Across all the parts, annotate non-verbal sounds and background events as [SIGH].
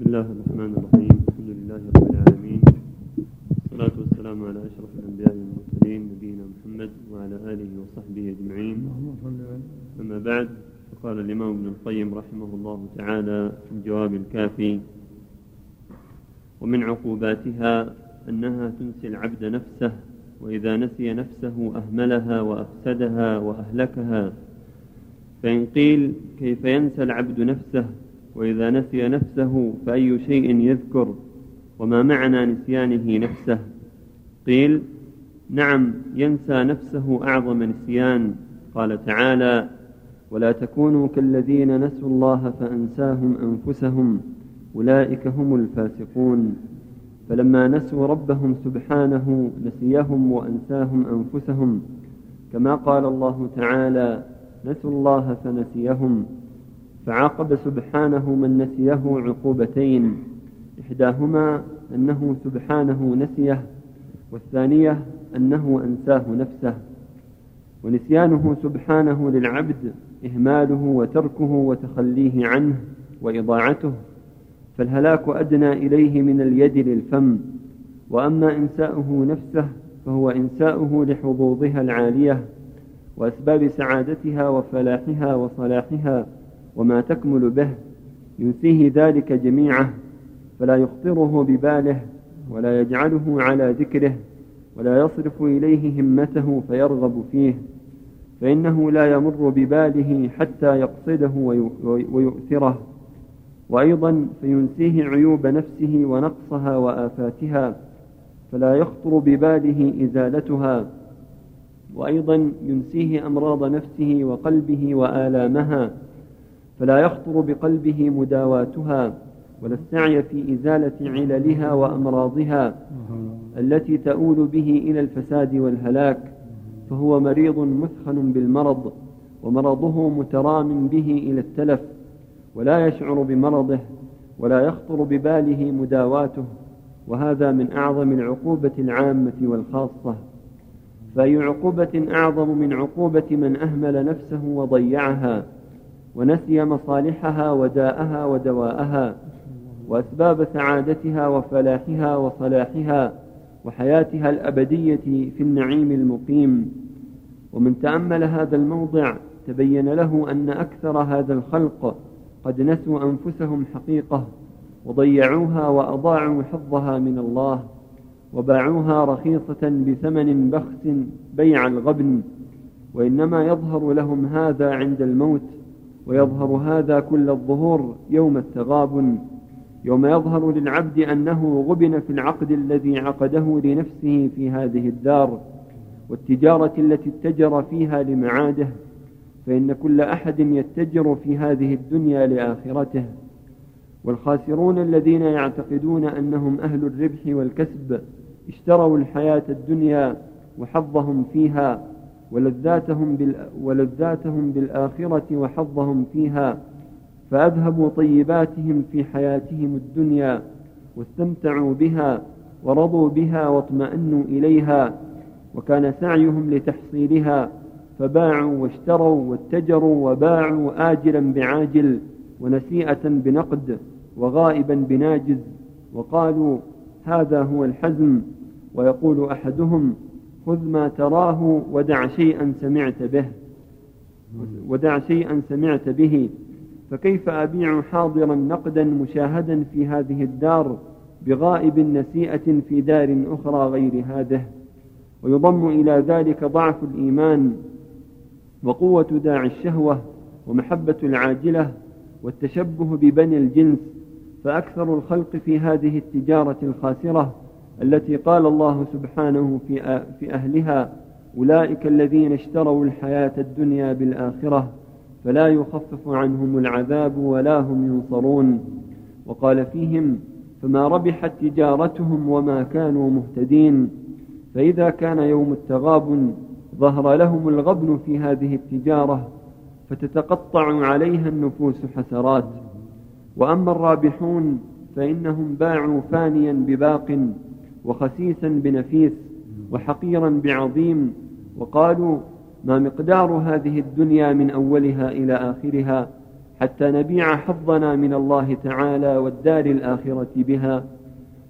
بسم الله الرحمن الرحيم. الحمد لله رب العالمين. والصلاة والسلام على أشرف الأنبياء والمرسلين نبينا محمد وعلى آله وصحبه أجمعين. أما بعد فقال الإمام ابن القيم رحمه الله تعالى في الجواب الكافي ومن عقوباتها أنها تنسي العبد نفسه وإذا نسي نفسه أهملها وأفسدها وأهلكها فإن قيل كيف ينسى العبد نفسه وإذا نسي نفسه فأي شيء يذكر وما معنى نسيانه نفسه؟ قيل نعم ينسى نفسه أعظم نسيان. قال تعالى ولا تكونوا كالذين نسوا الله فأنساهم أنفسهم أولئك هم الفاسقون. فلما نسوا ربهم سبحانه نسيهم وأنساهم أنفسهم كما قال الله تعالى نسوا الله فنسيهم. فعاقب سبحانه من نسيه عقوبتين. إحداهما أنه سبحانه نسيه والثانية أنه أنساه نفسه. ونسيانه سبحانه للعبد إهماله وتركه وتخليه عنه وإضاعته. فالهلاك أدنى إليه من اليد للفم. وأما إنساؤه نفسه فهو إنساؤه لحظوظها العالية وأسباب سعادتها وفلاحها وصلاحها. وما تكمل به ينسيه ذلك جميعه فلا يخطره بباله ولا يجعله على ذكره ولا يصرف إليه همته فيرغب فيه فإنه لا يمر بباله حتى يقصده ويؤثره. وأيضا فينسيه عيوب نفسه ونقصها وآفاتها فلا يخطر بباله إزالتها. وأيضا ينسيه أمراض نفسه وقلبه وآلامها فلا يخطر بقلبه مداواتها ولا السعي في إزالة عللها وأمراضها التي تؤول به إلى الفساد والهلاك فهو مريض مثخن بالمرض ومرضه مترام به إلى التلف ولا يشعر بمرضه ولا يخطر بباله مداواته وهذا من أعظم العقوبة العامة والخاصة. فأي عقوبة أعظم من عقوبة من أهمل نفسه وضيعها. ونسي مصالحها وداءها ودواءها وأسباب سعادتها وفلاحها وصلاحها وحياتها الأبدية في النعيم المقيم. ومن تأمل هذا الموضع تبين له أن أكثر هذا الخلق قد نسوا أنفسهم حقيقة وضيعوها وأضاعوا حظها من الله وباعوها رخيصة بثمن بخس بيع الغبن. وإنما يظهر لهم هذا عند الموت ويظهر هذا كل الظهور يوم التغابن يوم يظهر للعبد أنه غبن في العقد الذي عقده لنفسه في هذه الدار والتجارة التي اتجر فيها لمعاده فإن كل أحد يتجر في هذه الدنيا لآخرته. والخاسرون الذين يعتقدون أنهم أهل الربح والكسب اشتروا الحياة الدنيا وحظهم فيها ولذاتهم, بال ولذاتهم بالآخرة وحظهم فيها فأذهبوا طيباتهم في حياتهم الدنيا واستمتعوا بها ورضوا بها واطمأنوا إليها وكان سعيهم لتحصيلها فباعوا واشتروا واتجروا وباعوا آجلا بعاجل ونسيئة بنقد وغائبا بناجز وقالوا هذا هو الحزم ويقول أحدهم خذ ما تراه ودع شيئا سمعت به. ودع شيئا سمعت به. فكيف أبيع حاضرا نقدا مشاهدا في هذه الدار بغائب نسيئة في دار أخرى غير هذه؟ ويضم إلى ذلك ضعف الإيمان وقوة داعي الشهوة ومحبة العاجلة والتشبه ببني الجنس. فأكثر الخلق في هذه التجارة الخاسرة التي قال الله سبحانه في, في أهلها أولئك الذين اشتروا الحياة الدنيا بالآخرة فلا يخفف عنهم العذاب ولا هم ينصرون. وقال فيهم فما ربحت تجارتهم وما كانوا مهتدين. فإذا كان يوم التغابن ظهر لهم الغبن في هذه التجارة فتتقطع عليها النفوس حسرات. وأما الرابحون فإنهم باعوا فانيا بباق وخسيسا بنفيس وحقيرا بعظيم وقالوا ما مقدار هذه الدنيا من أولها إلى آخرها حتى نبيع حظنا من الله تعالى والدار الآخرة بها.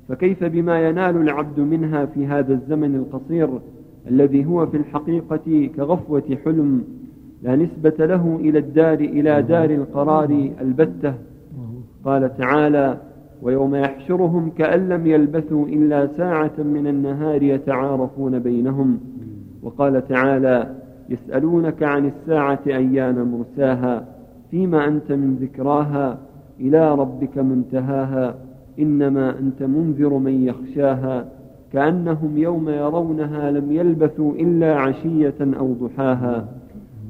فكيف بما ينال العبد منها في هذا الزمن القصير الذي هو في الحقيقة كغفوة حلم لا نسبة له إلى الدار إلى دار القرار البتة؟ قال تعالى ويوم يحشرهم كأن لم يلبثوا إلا ساعة من النهار يتعارفون بينهم. وقال تعالى يسألونك عن الساعة أيان مرساها فيما أنت من ذكراها إلى ربك منتهاها إنما أنت منذر من يخشاها كأنهم يوم يرونها لم يلبثوا إلا عشية أو ضحاها.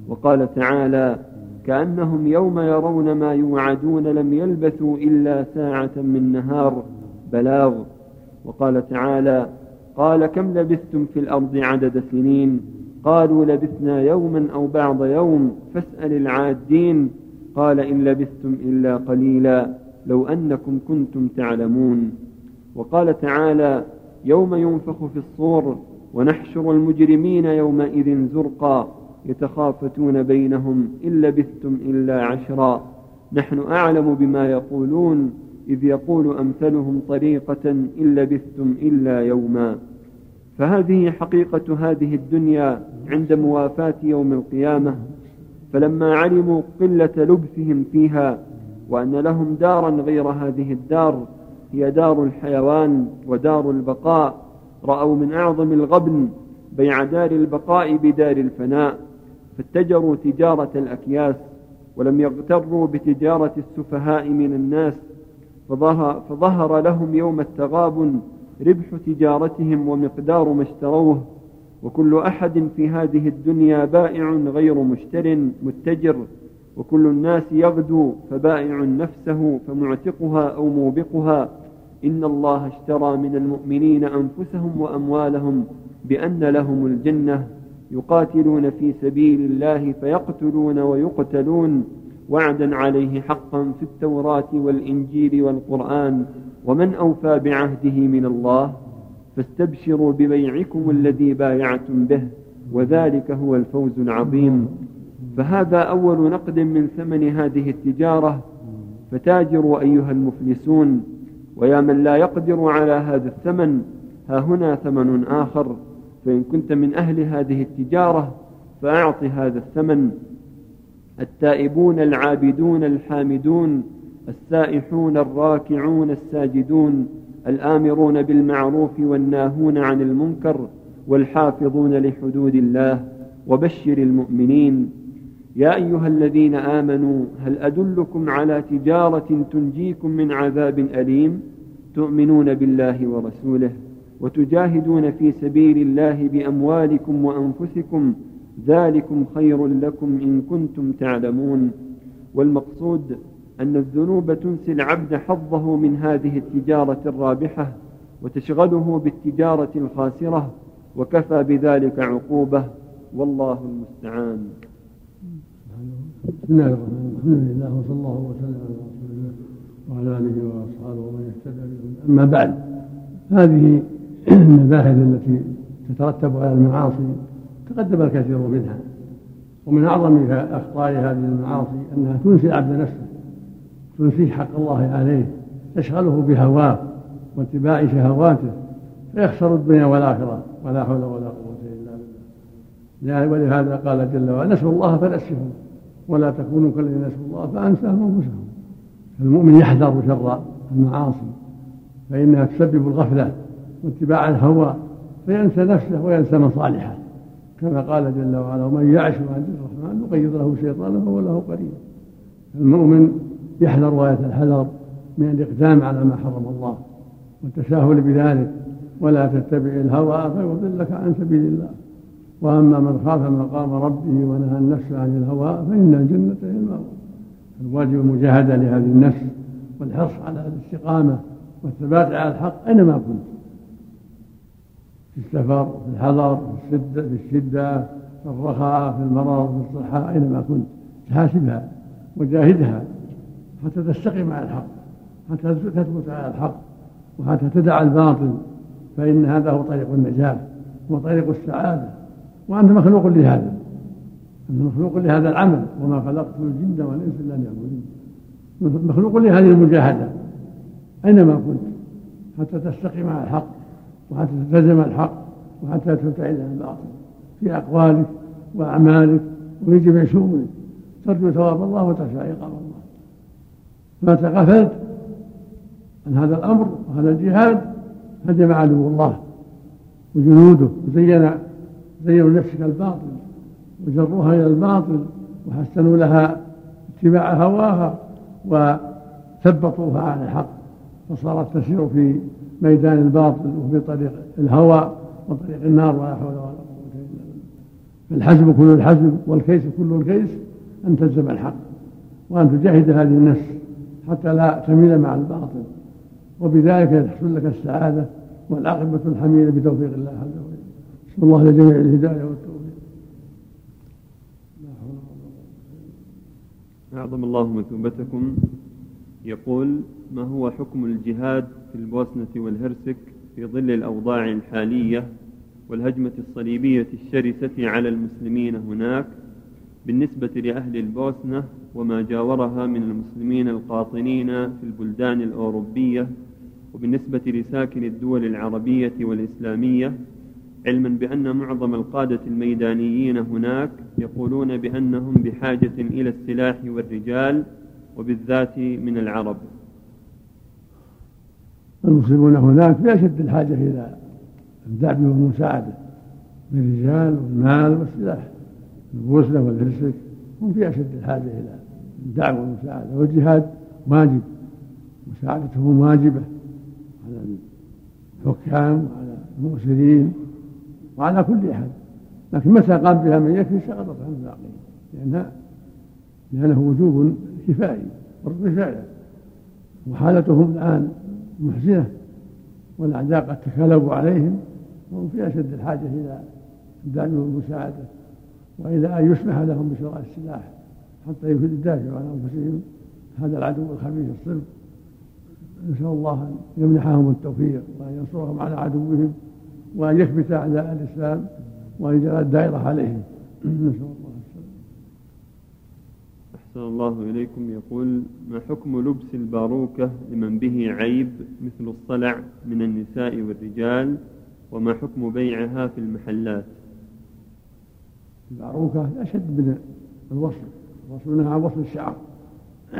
وقال تعالى كأنهم يوم يرون ما يوعدون لم يلبثوا إلا ساعة من نهار بلاغ. وقال تعالى قال كم لبثتم في الأرض عدد سنين؟ قالوا لبثنا يوما أو بعض يوم فاسأل العادين. قال إن لبثتم إلا قليلا لو أنكم كنتم تعلمون. وقال تعالى يوم ينفخ في الصور ونحشر المجرمين يومئذ زرقا. يتخافتون بينهم إن لبثتم إلا عشرا. نحن أعلم بما يقولون إذ يقول أمثلهم طريقة إن لبثتم إلا يوما. فهذه حقيقة هذه الدنيا عند موافاة يوم القيامة. فلما علموا قلة لبثهم فيها وأن لهم دارا غير هذه الدار هي دار الحيوان ودار البقاء رأوا من أعظم الغبن بيع دار البقاء بدار الفناء. فاتجروا تجارة الأكياس ولم يغتروا بتجارة السفهاء من الناس فظهر, لهم يوم التغابن ربح تجارتهم ومقدار ما اشتروه وكل أحد في هذه الدنيا بائع غير مشتر متجر وكل الناس يغدو فبائع نفسه فمعتقها أو موبقها. إن الله اشترى من المؤمنين أنفسهم وأموالهم بأن لهم الجنة. يقاتلون في سبيل الله فيقتلون ويقتلون وعدا عليه حقا في التوراة والإنجيل والقرآن ومن أوفى بعهده من الله فاستبشروا ببيعكم الذي بايعتم به وذلك هو الفوز العظيم. فهذا أول نقد من ثمن هذه التجارة. فتاجروا أيها المفلسون. ويا من لا يقدر على هذا الثمن ها هنا ثمن آخر. فإن كنت من أهل هذه التجارة فأعط هذا الثمن. التائبون العابدون الحامدون السائحون الراكعون الساجدون الآمرون بالمعروف والناهون عن المنكر والحافظون لحدود الله. وبشر المؤمنين. يا أيها الذين آمنوا هل أدلكم على تجارة تنجيكم من عذاب أليم؟ تؤمنون بالله ورسوله. وتجاهدون في سبيل الله بأموالكم وأنفسكم ذلكم خير لكم إن كنتم تعلمون. والمقصود أن الذنوب تنسي العبد حظه من هذه التجارة الرابحة وتشغله بالتجارة الخاسرة وكفى بذلك عقوبة. والله المستعان. بسم الله الرحمن الرحيم. الحمد لله وصلى الله وسلم على رسول الله وعلى آله وأصحابه ومن اهتدى أما بعد هذه المباحث التي تترتب على المعاصي تقدم الكثير منها ومن أعظم اخطار هذه المعاصي أنها تنسي العبد نفسه تنسيه حق الله عليه تشغله بهواه واتباع شهواته فيخسر الدنيا والآخرة ولا حول ولا قوة إلا بالله. ولهذا قال جل وعلا نسوا الله فنسهم ولا تكونوا كالذين نسوا الله فأنساهم أنفسهم. المؤمن يحذر شر المعاصي فإنها تسبب الغفلة واتباع الهوى فينسى نفسه وينسى مصالحه. كما قال جل وعلا ومن يعش عن الرحمن نقيض له شيطانا فهو له قريب. المؤمن يحذر غاية الحذر من الإقدام على ما حرم الله والتساهل بذلك. ولا تتبع الهوى فيضلك عن سبيل الله. وأما من خاف مقام ربه ونهى النفس عن الهوى فإن الجنة هي المأوى. الواجب المجاهدة لهذه النفس والحرص على الاستقامة والثبات على الحق أينما كنت. في السفر في الحضر في الشدة في الشدة في الرخاء في المرض في الصحة أينما كنت تحاسبها وجاهدها حتى تستقيم على الحق حتى تثبت على الحق وحتى تدع الباطل فإن هذا هو طريق النجاة وطريق السعادة وأنت مخلوق لهذا أنه مخلوق لهذا العمل وما خلقت الجن والإنس إلا ليعبدون مخلوق لهذه المجاهدة أينما كنت حتى تستقيم على الحق. وحتى تلتزم الحق وحتى تبتعد عن الباطل في أقوالك وأعمالك وفي جميع شؤونك ترجو ثواب الله وتخشى عقاب الله. فمتى غفلت عن هذا الأمر وهذا الجهاد هدم عدو الله وجنوده وزين زينوا لنفسك الباطل وجروها إلى الباطل وحسنوا لها اتباع هواها وثبطوها على الحق. فصارت تسير في ميدان الباطل وفي طريق الهوى وطريق النار ولا حول ولا قوة إلا بالله. فالحزم كل الحزم والكيس كل الكيس أن تلزم الحق وأن تجاهد هذه النفس حتى لا تميل مع الباطل. وبذلك تحصل لك السعادة والعاقبة الحميدة بتوفيق الله عز وجل. نسأل الله لجميع الهداية والتوفيق. أعظم الله مثوبتكم يقول ما هو حكم الجهاد في البوسنة والهرسك في ظل الأوضاع الحالية والهجمة الصليبية الشرسة على المسلمين هناك بالنسبة لأهل البوسنة وما جاورها من المسلمين القاطنين في البلدان الأوروبية وبالنسبة لساكن الدول العربية والإسلامية علما بأن معظم القادة الميدانيين هناك يقولون بأنهم بحاجة إلى السلاح والرجال وبالذات من العرب. المسلمون هناك في أشد الحاجة إلى الدعم والمساعدة بالرجال والمال والسلاح البوسنة والهرسك هم في أشد الحاجة إلى الدعم والمساعدة والجهاد واجب مساعدتهم واجبة على الحكام وعلى المؤسرين وعلى كل أحد. لكن متى قام بها من يكفي؟ سقطت عن الباقين لأنها لأنه وجوب كفائي فرض كفاية وحالتهم الآن محزنة والأعداء قد تكالبوا عليهم وهم في أشد الحاجة إلى الدعم والمساعدة وإلى أن يسمح لهم بشراء السلاح حتى يدافعوا عن أنفسهم. هذا العدو الخبيث الصلب نسأل الله أن يمنحهم التوفيق وأن ينصرهم على عدوهم وأن يكبت أعداء الإسلام وأن يجعل الدائرة عليهم. [CLEARS THROAT] نسأل الله. أحسن الله إليكم. يقول ما حكم لبس الباروكة لمن به عيب مثل الصلع من النساء والرجال؟ وما حكم بيعها في المحلات؟ الباروكة أشد من الوصل. الوصل منها وصل الشعر. [CLEARS THROAT]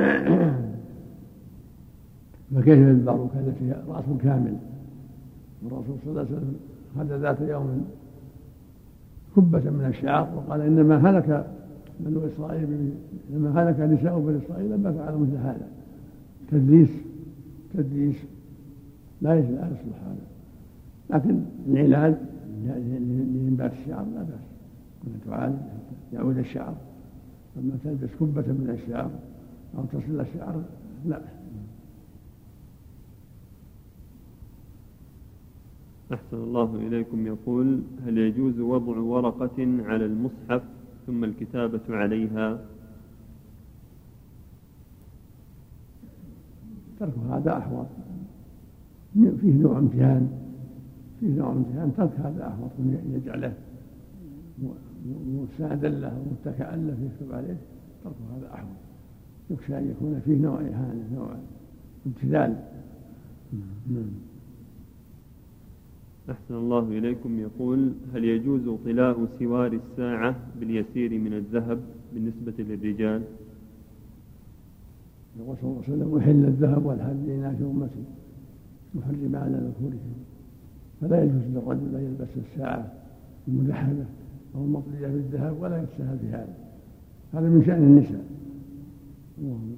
فكيف الباروكة التي رأس كامل؟ والرسول صلى الله عليه وسلم هذا ذات يوم كبة من الشعر وقال إنما هلك بنو إسرائيل لما هلك نساء بني إسرائيل لما فعلوا مثل هذا. تدليس تدليس لا لا يصلح هذا لكن العلاج لإنبات الشعر لا بأس. كنا تعالج يعود الشعر. أما تلبس كبة من الشعر أو تصل الشعر لا. أحسن الله إليكم. يقول هل يجوز وضع ورقة على المصحف؟ ثم الكتابة عليها. ترك هذا أحوط. فيه نوع امتهان. فيه نوع امتهان. ترك هذا أحوط. يجعله مستندا له ومتكئا له يكتب عليه. ترك هذا أحوط. يخشى أن يكون فيه نوع إهانة نوع ابتذال نعم. أحسن الله إليكم. يقول هل يجوز طلاء سوار الساعة باليسير من الذهب بالنسبة للرجال؟ يقول صلى الله عليه وسلم أحل الذهب والحد لإناث أمتي محرم على ذكورهم فلا يجوز للرجل أن يلبس الساعة الملحمة أو المطلية بالذهب ولا يتساهل في هذا هذا من شأن النساء. اللهم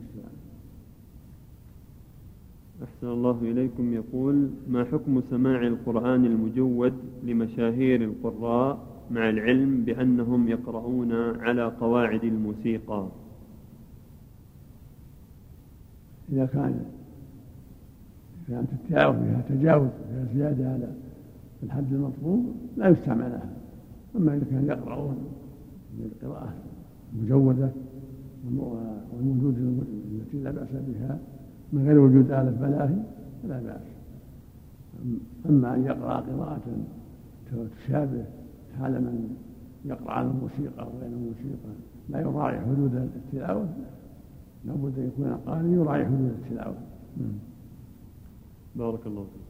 أحسن الله إليكم. يقول ما حكم سماع القرآن المجود لمشاهير القراء مع العلم بأنهم يقرؤون على قواعد الموسيقى؟ إذا كان كانت التلاوة فيها تجاوز فيها زيادة على الحد المطلوب لا يستعمل لها. أما إذا كانوا يقرؤون بالقراءة المجودة والموجود التي لا بأس بها من غير وجود آلة بلاغي فلا بأس. أما أن يقرأ قراءة تشابه حال من يقرأ على الموسيقى وغير الموسيقى لا يراعي حدود التلاوة لابد أن يكون القارئ يراعي حدود التلاوة. بارك الله فيك.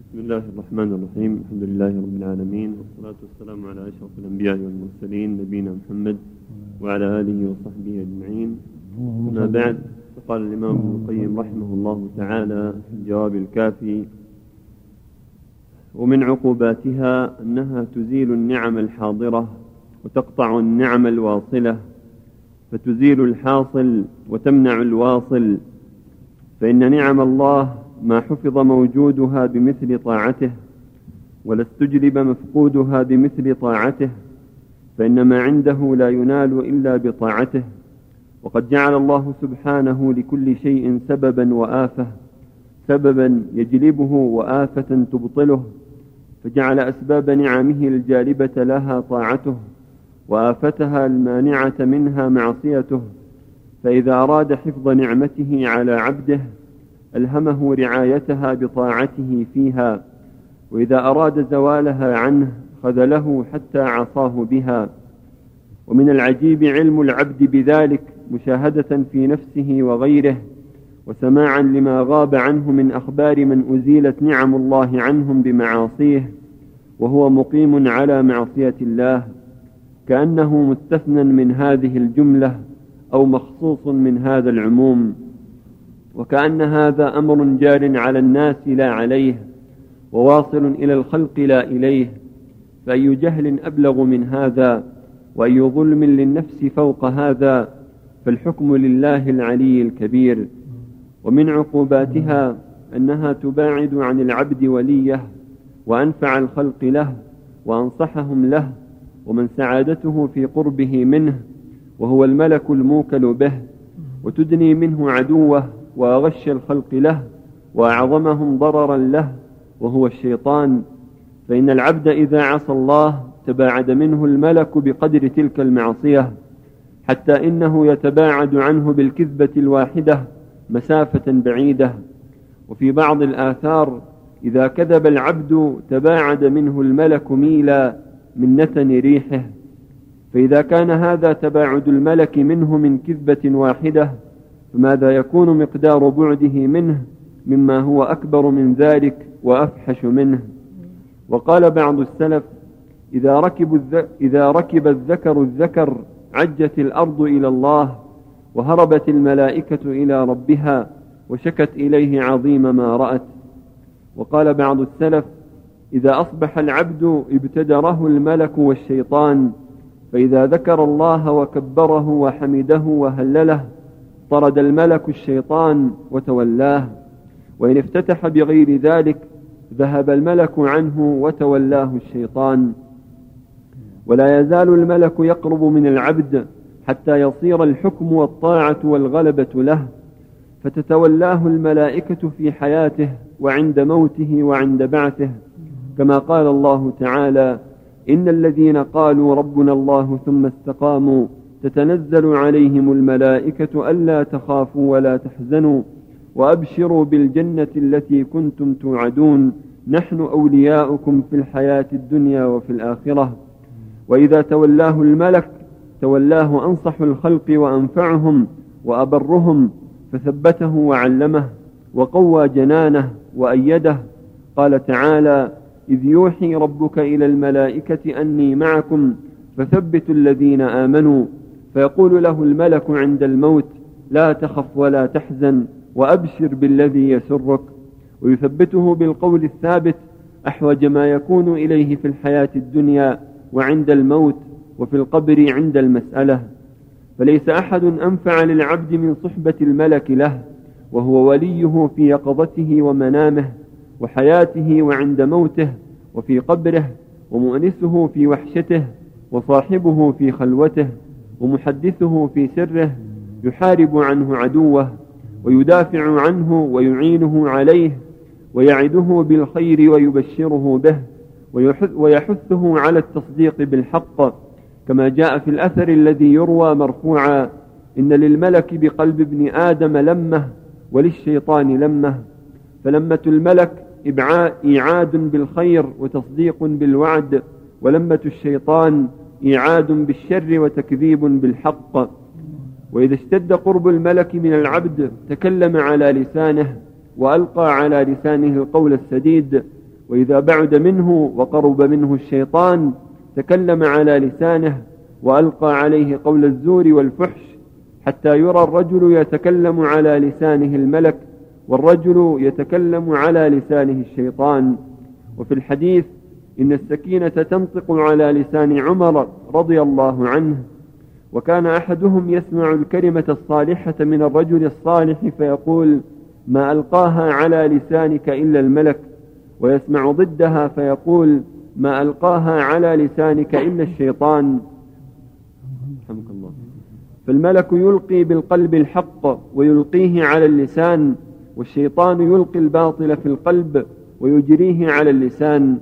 بسم الله الرحمن الرحيم. الحمد لله رب العالمين والصلاة والسلام على أشرف الأنبياء والمرسلين نبينا محمد وعلى آله وصحبه أجمعين. أما بعد فقال الإمام ابن القيم رحمه الله تعالى في الجواب الكافي ومن عقوباتها أنها تزيل النعم الحاضرة وتقطع النعم الواصلة فتزيل الحاصل وتمنع الواصل فإن نعم الله ما حفظ موجودها بمثل طاعته ولا استجلب مفقودها بمثل طاعته فإن ما عنده لا ينال إلا بطاعته. وقد جعل الله سبحانه لكل شيء سببا وآفة سببا يجلبه وآفة تبطله فجعل أسباب نعمه الجالبة لها طاعته وآفتها المانعة منها معصيته فإذا أراد حفظ نعمته على عبده ألهمه رعايتها بطاعته فيها وإذا أراد زوالها عنه خذله حتى عصاه بها. ومن العجيب علم العبد بذلك مشاهدة في نفسه وغيره وسماعا لما غاب عنه من أخبار من أزيلت نعم الله عنهم بمعاصيه وهو مقيم على معصية الله كأنه مستثنى من هذه الجملة أو مخصوص من هذا العموم وكأن هذا أمر جار على الناس لا عليه وواصل إلى الخلق لا إليه فأي جهل أبلغ من هذا وأي ظلم للنفس فوق هذا فالحكم لله العلي الكبير. ومن عقوباتها أنها تباعد عن العبد وليه وأنفع الخلق له وأنصحهم له ومن سعادته في قربه منه وهو الملك الموكل به وتدني منه عدوه وأغش الخلق له وأعظمهم ضررا له وهو الشيطان. فإن العبد إذا عصى الله تباعد منه الملك بقدر تلك المعصية. حتى إنه يتباعد عنه بالكذبة الواحدة مسافة بعيدة. وفي بعض الآثار إذا كذب العبد تباعد منه الملك ميلا من نتن ريحه. فإذا كان هذا تباعد الملك منه من كذبة واحدة فماذا يكون مقدار بعده منه مما هو أكبر من ذلك وأفحش منه؟ وقال بعض السلف إذا ركب, إذا ركب الذكر الذكر عجت الأرض إلى الله وهربت الملائكة إلى ربها وشكت إليه عظيم ما رأت. وقال بعض السلف إذا أصبح العبد ابتدره الملك والشيطان فإذا ذكر الله وكبره وحمده وهلله طرد الملك الشيطان وتولاه. وإن افتتح بغير ذلك ذهب الملك عنه وتولاه الشيطان. ولا يزال الملك يقرب من العبد حتى يصير الحكم والطاعة والغلبة له فتتولاه الملائكة في حياته وعند موته وعند بعثه. كما قال الله تعالى إن الذين قالوا ربنا الله ثم استقاموا تتنزل عليهم الملائكة ألا تخافوا ولا تحزنوا وأبشروا بالجنة التي كنتم توعدون. نحن أولياؤكم في الحياة الدنيا وفي الآخرة. وإذا تولاه الملك تولاه أنصح الخلق وأنفعهم وأبرهم فثبته وعلمه وقوى جنانه وأيده. قال تعالى إذ يوحي ربك إلى الملائكة أني معكم فثبتوا الذين آمنوا. فيقول له الملك عند الموت لا تخف ولا تحزن وأبشر بالذي يسرك. ويثبته بالقول الثابت أحوج ما يكون إليه في الحياة الدنيا وعند الموت وفي القبر عند المسألة. فليس أحد أنفع للعبد من صحبة الملك له وهو وليه في يقظته ومنامه وحياته وعند موته وفي قبره ومؤنسه في وحشته وصاحبه في خلوته ومحدثه في سره يحارب عنه عدوه ويدافع عنه ويعينه عليه ويعده بالخير ويبشره به. ويحثه على التصديق بالحق كما جاء في الأثر الذي يروى مرفوعا إن للملك بقلب ابن آدم لمة وللشيطان لمة فلمة الملك إيعاد بالخير وتصديق بالوعد ولمة الشيطان إيعاد بالشر وتكذيب بالحق. وإذا اشتد قرب الملك من العبد تكلم على لسانه وألقى على لسانه القول السديد وإذا بعد منه وقرب منه الشيطان تكلم على لسانه وألقى عليه قول الزور والفحش حتى يرى الرجل يتكلم على لسانه الملك والرجل يتكلم على لسانه الشيطان. وفي الحديث إن السكينة تنطق على لسان عمر رضي الله عنه وكان أحدهم يسمع الكلمة الصالحة من الرجل الصالح فيقول ما ألقاها على لسانك إلا الملك ويسمع ضدها فيقول ما ألقاها على لسانك إلا الشيطان رحمك الله. فالملك يلقي بالقلب الحق ويلقيه على اللسان والشيطان يلقي الباطل في القلب ويجريه على اللسان.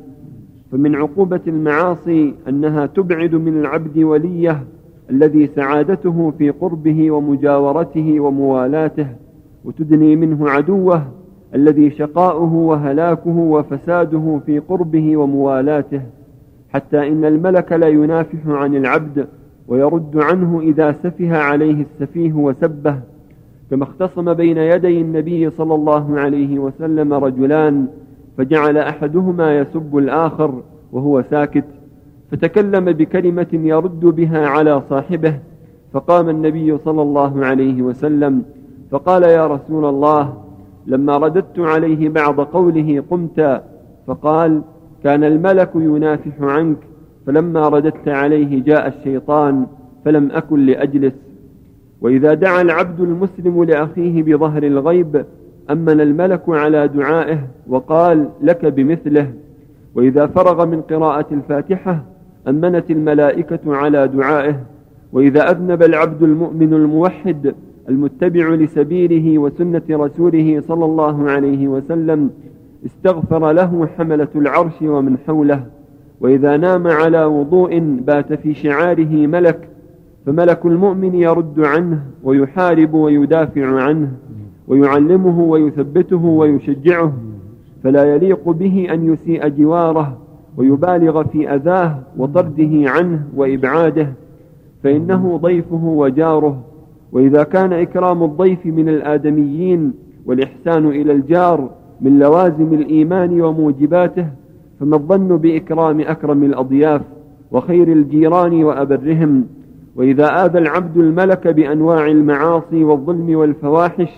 فمن عقوبة المعاصي أنها تبعد من العبد وليه الذي سعادته في قربه ومجاورته وموالاته وتدني منه عدوه الذي شقاؤه وهلاكه وفساده في قربه وموالاته حتى إن الملك لا ينافح عن العبد ويرد عنه إذا سفه عليه السفيه وسبه كما اختصم بين يدي النبي صلى الله عليه وسلم رجلان فجعل أحدهما يسب الآخر وهو ساكت فتكلم بكلمة يرد بها على صاحبه فقام النبي صلى الله عليه وسلم فقال يا رسول الله لما رددت عليه بعض قوله قمت فقال كان الملك ينافح عنك فلما رددت عليه جاء الشيطان فلم أكن لأجلس. وإذا دعا العبد المسلم لأخيه بظهر الغيب أمن الملك على دعائه وقال لك بمثله. وإذا فرغ من قراءة الفاتحة أمنت الملائكة على دعائه. وإذا أذنب العبد المؤمن الموحد المتبع لسبيله وسنة رسوله صلى الله عليه وسلم استغفر له حملة العرش ومن حوله وإذا نام على وضوء بات في شعاره ملك فملك المؤمن يرد عنه ويحارب ويدافع عنه ويعلمه ويثبته ويشجعه فلا يليق به أن يسيء جواره ويبالغ في أذاه وطرده عنه وإبعاده فإنه ضيفه وجاره. وإذا كان إكرام الضيف من الآدميين والإحسان إلى الجار من لوازم الإيمان وموجباته فما الظن بإكرام أكرم الأضياف وخير الجيران وأبرهم؟ وإذا آذى العبد الملك بأنواع المعاصي والظلم والفواحش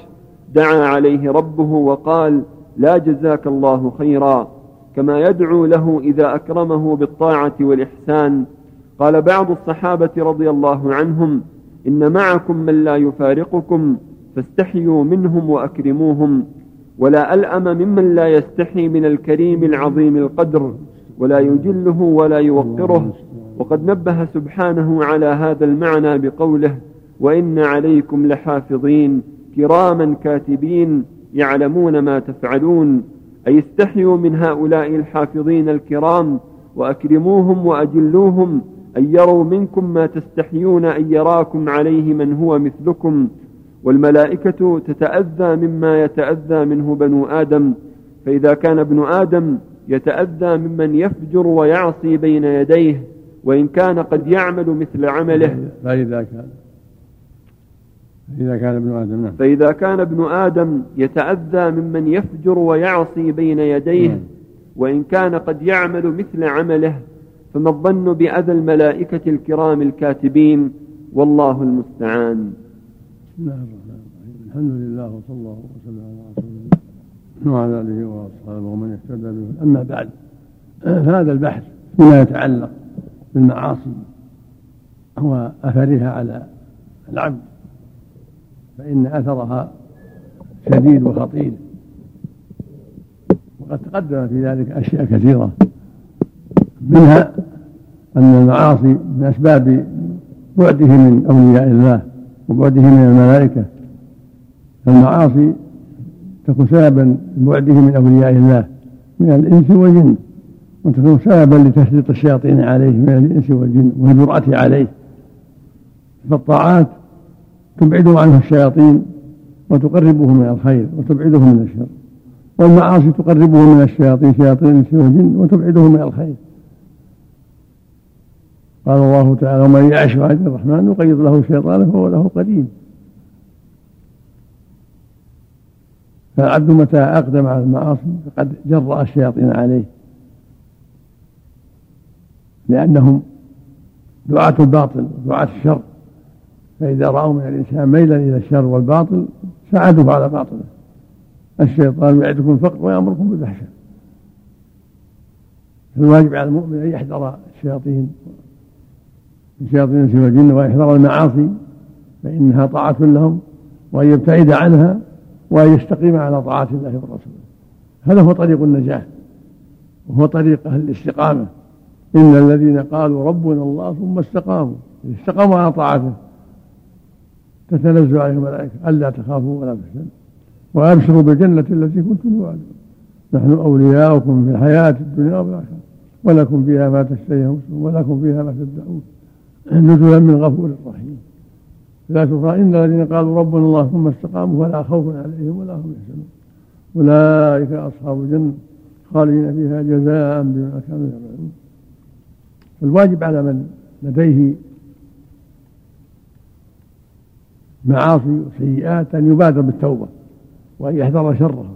دعا عليه ربه وقال لا جزاك الله خيرا. كما يدعو له إذا أكرمه بالطاعة والإحسان. قال بعض الصحابة رضي الله عنهم إن معكم من لا يفارقكم فاستحيوا منهم وأكرموهم ولا ألأم ممن لا يستحي من الكريم العظيم القدر ولا يجله ولا يوقره. وقد نبه سبحانه على هذا المعنى بقوله وإن عليكم لحافظين كراما كاتبين يعلمون ما تفعلون. أي استحيوا من هؤلاء الحافظين الكرام وأكرموهم وأجلوهم أن يروا منكم ما تستحيون أن يراكم عليه من هو مثلكم والملائكة تتأذى مما يتأذى منه بنو آدم. فإذا كان ابن آدم يتأذى ممن يفجر ويعصي بين يديه وإن كان قد يعمل مثل عمله. فإذا كان فإذا كان ابن آدم نعم. فإذا كان ابن آدم يتأذى ممن يفجر ويعصي بين يديه نعم. وإن كان قد يعمل مثل عمله. فما الظن بأذى الملائكة الكرام الكاتبين؟ والله المستعان. بسم الله الرحمن الرحيم الحمد لله وصلى الله وسلم على رسول الله وعلى آله وأصحابه ومن اهتدى به أما بعد فهذا البحث فيما يتعلق بالمعاصي وأثرها على العبد فإن أثرها شديد وخطير. وقد تقدم في ذلك أشياء كثيرة منها أن المعاصي من أسباب بعده من أولياء الله وبعده من الملائكة. المعاصي تكون سببا لبعده من أولياء الله من الإنس والجن وتكون سببا لتسليط الشياطين عليه من الإنس والجن والجرأة عليه. فالطاعات تبعده عنه الشياطين وتقربه من الخير وتبعده من الشر. والمعاصي تقربه من الشياطين شياطين الانس والجن وتبعده من الخير. قال الله تعالى ومن يعش عن الرحمن نقيض له شيطانا فهو له قديم. فالعبد متى أقدم على المعاصي فقد جرأ الشياطين عليه. لأنهم دعاة الباطل ودعاة الشر. فإذا رأوا من الإنسان ميلا إلى الشر والباطل ساعدوه على باطله. الشيطان يعدكم الفقر ويأمركم بالفحشاء. فالواجب على المؤمن أن يحذر الشياطين من شياطين الإنس والجن ويحذر المعاصي فإنها طاعة لهم وأن يبتعد عنها وأن يستقيم على طاعة الله ورسوله. هذا هو طريق النجاة وهو طريق أهل الاستقامة. إن الذين قالوا ربنا الله ثم استقاموا استقاموا على طاعته تتنزل عليهم الملائكة ألا تخافوا ولا تحزنوا. وأبشروا بالجنة التي كنتم توعدون. نحن أولياؤكم في الحياة الدنيا والآخرة ولكم فيها ما تشتهي ولكم فيها ما تدعون. نزلا من غفور رحيم لا ترى إن الذين قالوا ربنا الله ثم استقاموا فلا خوف عليهم ولا هم يحزنون. أولئك أصحاب الجنة خالدين فيها جزاء بما كانوا يعملون. الواجب على من لديه معاصي وسيئات أن يبادر بالتوبة وأن يحذر شرها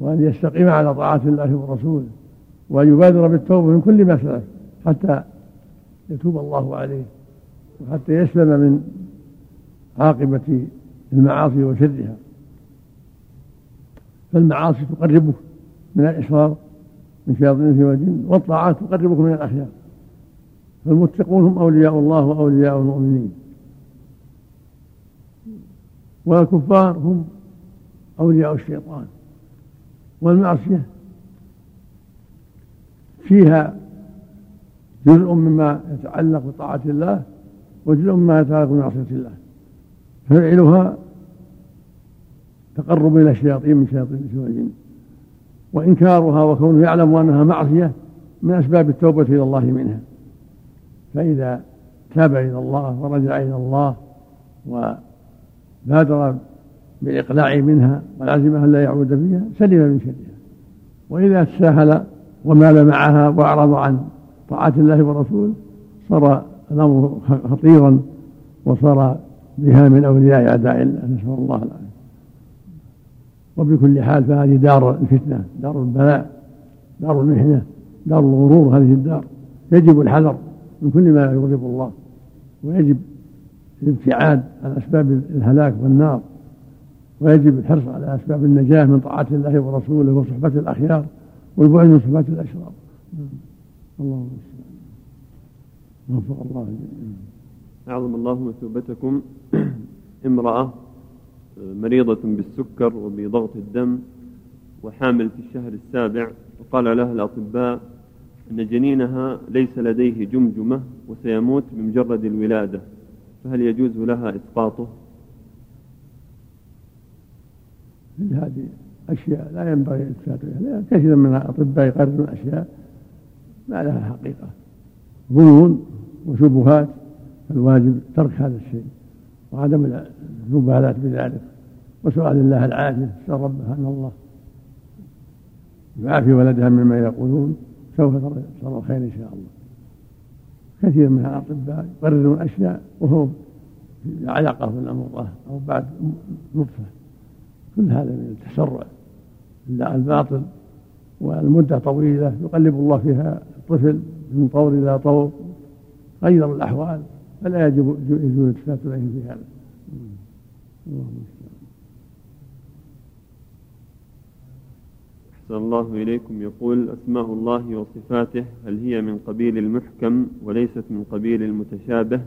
وأن يستقيم على طاعة الله ورسوله وأن يبادر بالتوبة من كل ما سلف حتى يتوب الله عليه وحتى يسلم من عاقبة المعاصي وشرها. فالمعاصي تقربك من الإصرار من شياطين والجن والطاعات تقربك من الأخيار. فالمتقون هم أولياء الله وأولياء المؤمنين. والكفار هم أولياء الشيطان. والمعصية فيها جزء مما يتعلق بطاعة الله وجزء مما يتعلق بمعصية الله. ففعلها تقرب إلى الشياطين من شياطين والجن وإنكارها وكونه يعلم أنها معصية من أسباب التوبة إلى الله منها. فإذا تاب إلى الله ورجع إلى الله وبادر بالإقلاع منها والعزم أن لا يعود فيها سلم من شرها. وإذا تساهل ومال معها وأعرض عن طاعة الله ورسوله صار الأمر خطيرا وصار بها من أولياء أعداء الله نسأل الله العافية. وبكل حال فهذه دار الفتنة دار البلاء دار المحنة دار الغرور هذه الدار. يجب الحذر من كل ما يغضب الله ويجب الابتعاد عن أسباب الهلاك والنار ويجب الحرص على أسباب النجاة من طاعة الله ورسوله وصحبة الأخيار والبعد من صحبة الأشرار. الله وفق الله أعظم الله مثوبتكم. [CLEARS THROAT] امرأة مريضة بالسكر وبضغط الدم وحامل في الشهر السابع وقال لها الأطباء أن جنينها ليس لديه جمجمة وسيموت بمجرد الولادة فهل يجوز لها إسقاطه؟ هذه أشياء لا ينبغي الإلتفات إليها كثيرا من الأطباء يقررون أشياء ما لها حقيقة. ظنون وشبهات الواجب ترك هذا الشيء وعدم المبالاة بذلك. وسؤال الله العافية نسأل ربها أن الله يعافي ولدها مما يقولون سوف ترى الخير إن شاء الله. كثير من الأطباء يقررون أشياء وهو علقة من المرأة أو بعد نطفة. كل هذا من التسرع. الباطل والمدة طويلة يقلب الله فيها الطفل من طور إلى طور غير الأحوال فلا يجب يجوز الالتفات إليه في هذا اللهم أحسن الله إليكم. يقول أسماء الله وصفاته هل هي من قبيل المحكم وليست من قبيل المتشابه؟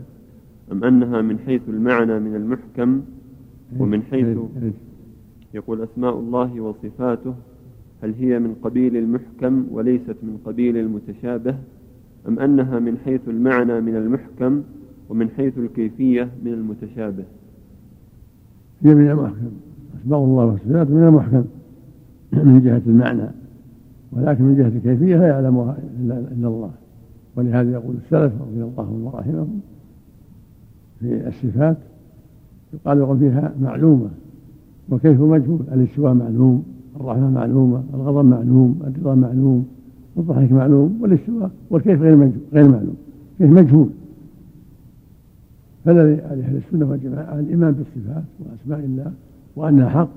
أم أنها من حيث المعنى من المحكم ومن حيث يقول أسماء الله وصفاته هل هي من قبيل المحكم وليست من قبيل المتشابه؟ أم أنها من حيث المعنى من المحكم ومن حيث الكيفية من المتشابه؟ هي من المحكم. أسماء الله وصفاته من المحكم من جهة المعنى. ولكن من جهة الكيفية لا يعلمها إلا الله. ولهذا يقول السلف رضي الله عنهم ورحمهم في الصفات يقال لهم فيها معلومة. وكيف مجهول؟ الاستواء معلوم. الرحمة معلومة الغضب معلوم الرضا معلوم الضحك معلوم والاستواء والكيف غير غير معلوم فيه مجهول. فالذي عليه أهل السنة والجماعة الإيمان بالصفات وأسماء الله وأنها حق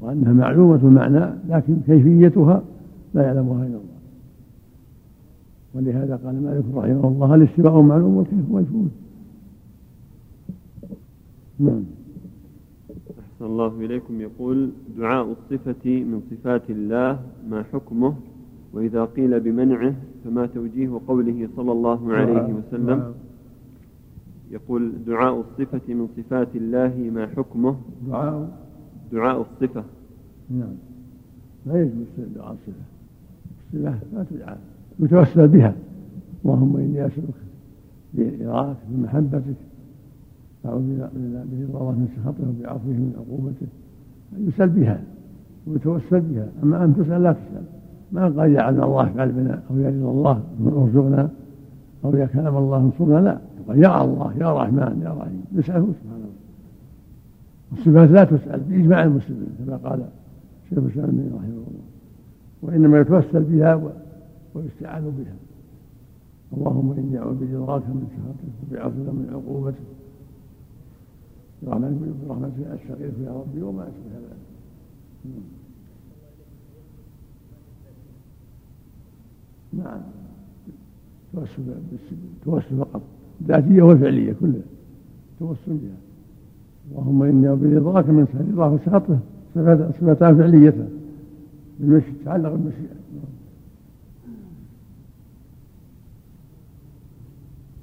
وأنها معلومة المعنى لكن كيفيتها لا يعلمها إلا الله. ولهذا قال مالك رحمه الله الاستواء معلوم والكيف مجهول. نعم. أحسن الله إليكم يقول دعاء الصفة من صفات الله ما حكمه؟ وإذا قيل بمنعه فما توجيه قوله صلى الله عليه وسلم. يقول دعاء الصفة من صفات الله ما حكمه؟ دعاء. دعاء الصفة. نعم. لا يجوز دعاء الصفة. الصفة لا تدعى يتوسل بها. اللهم إني أسألك برضاك بمحبتك أعوذ برضاك من سخطه وبعفوه من عقوبته. يسأل بها ويتوسل بها. أما أن تسأل لا تسأل. ما قال جعلنا الله في قلبنا أو يا الله ارزقنا أو يا كلام الله انصرنا. لا. يقول يا الله يا رحمن يا رحيم. يسأله سبحانه الصفات لا تسأل بإجماع المسلمين كما قال شيخ الإسلام رحمه الله. وإنما يتوسل بها ويستعان بها. اللهم إني أعوذ برضاك من سخطك وبعفوك من عقوبتك. برحمتك أستغيث يا ربي وما أشبه ذلك. نعم. توسل توسل فقط. الذاتية والفعلية كلها. توسل بها. اللهم أعوذ برضاك من رضاك وسخطه صفتان فعليتان. بالمشي تتعلق بالمشيئة.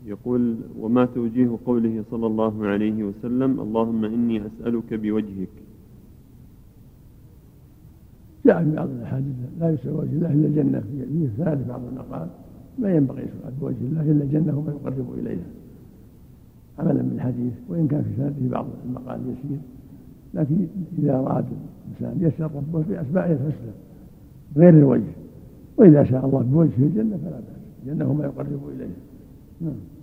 يقول وما توجيه قوله صلى الله عليه وسلم اللهم إني أسألك بوجهك. جاء في بعض الأحاديث لا يسأل وجه الله إلا الجنة. فيه ثالث بعض المقال ما ينبغي سؤال بوجه الله إلا الجنة وما يقرب إليها. عملا بالحديث وإن كان في سنده بعض المقال يسير. لكن إذا أراد الإنسان يسأل ربه بأسمائه الحسنى غير الوجه وإذا شاء الله بوجهه الجنة فلا بأس. الجنة وما يقرب إليها. نعم.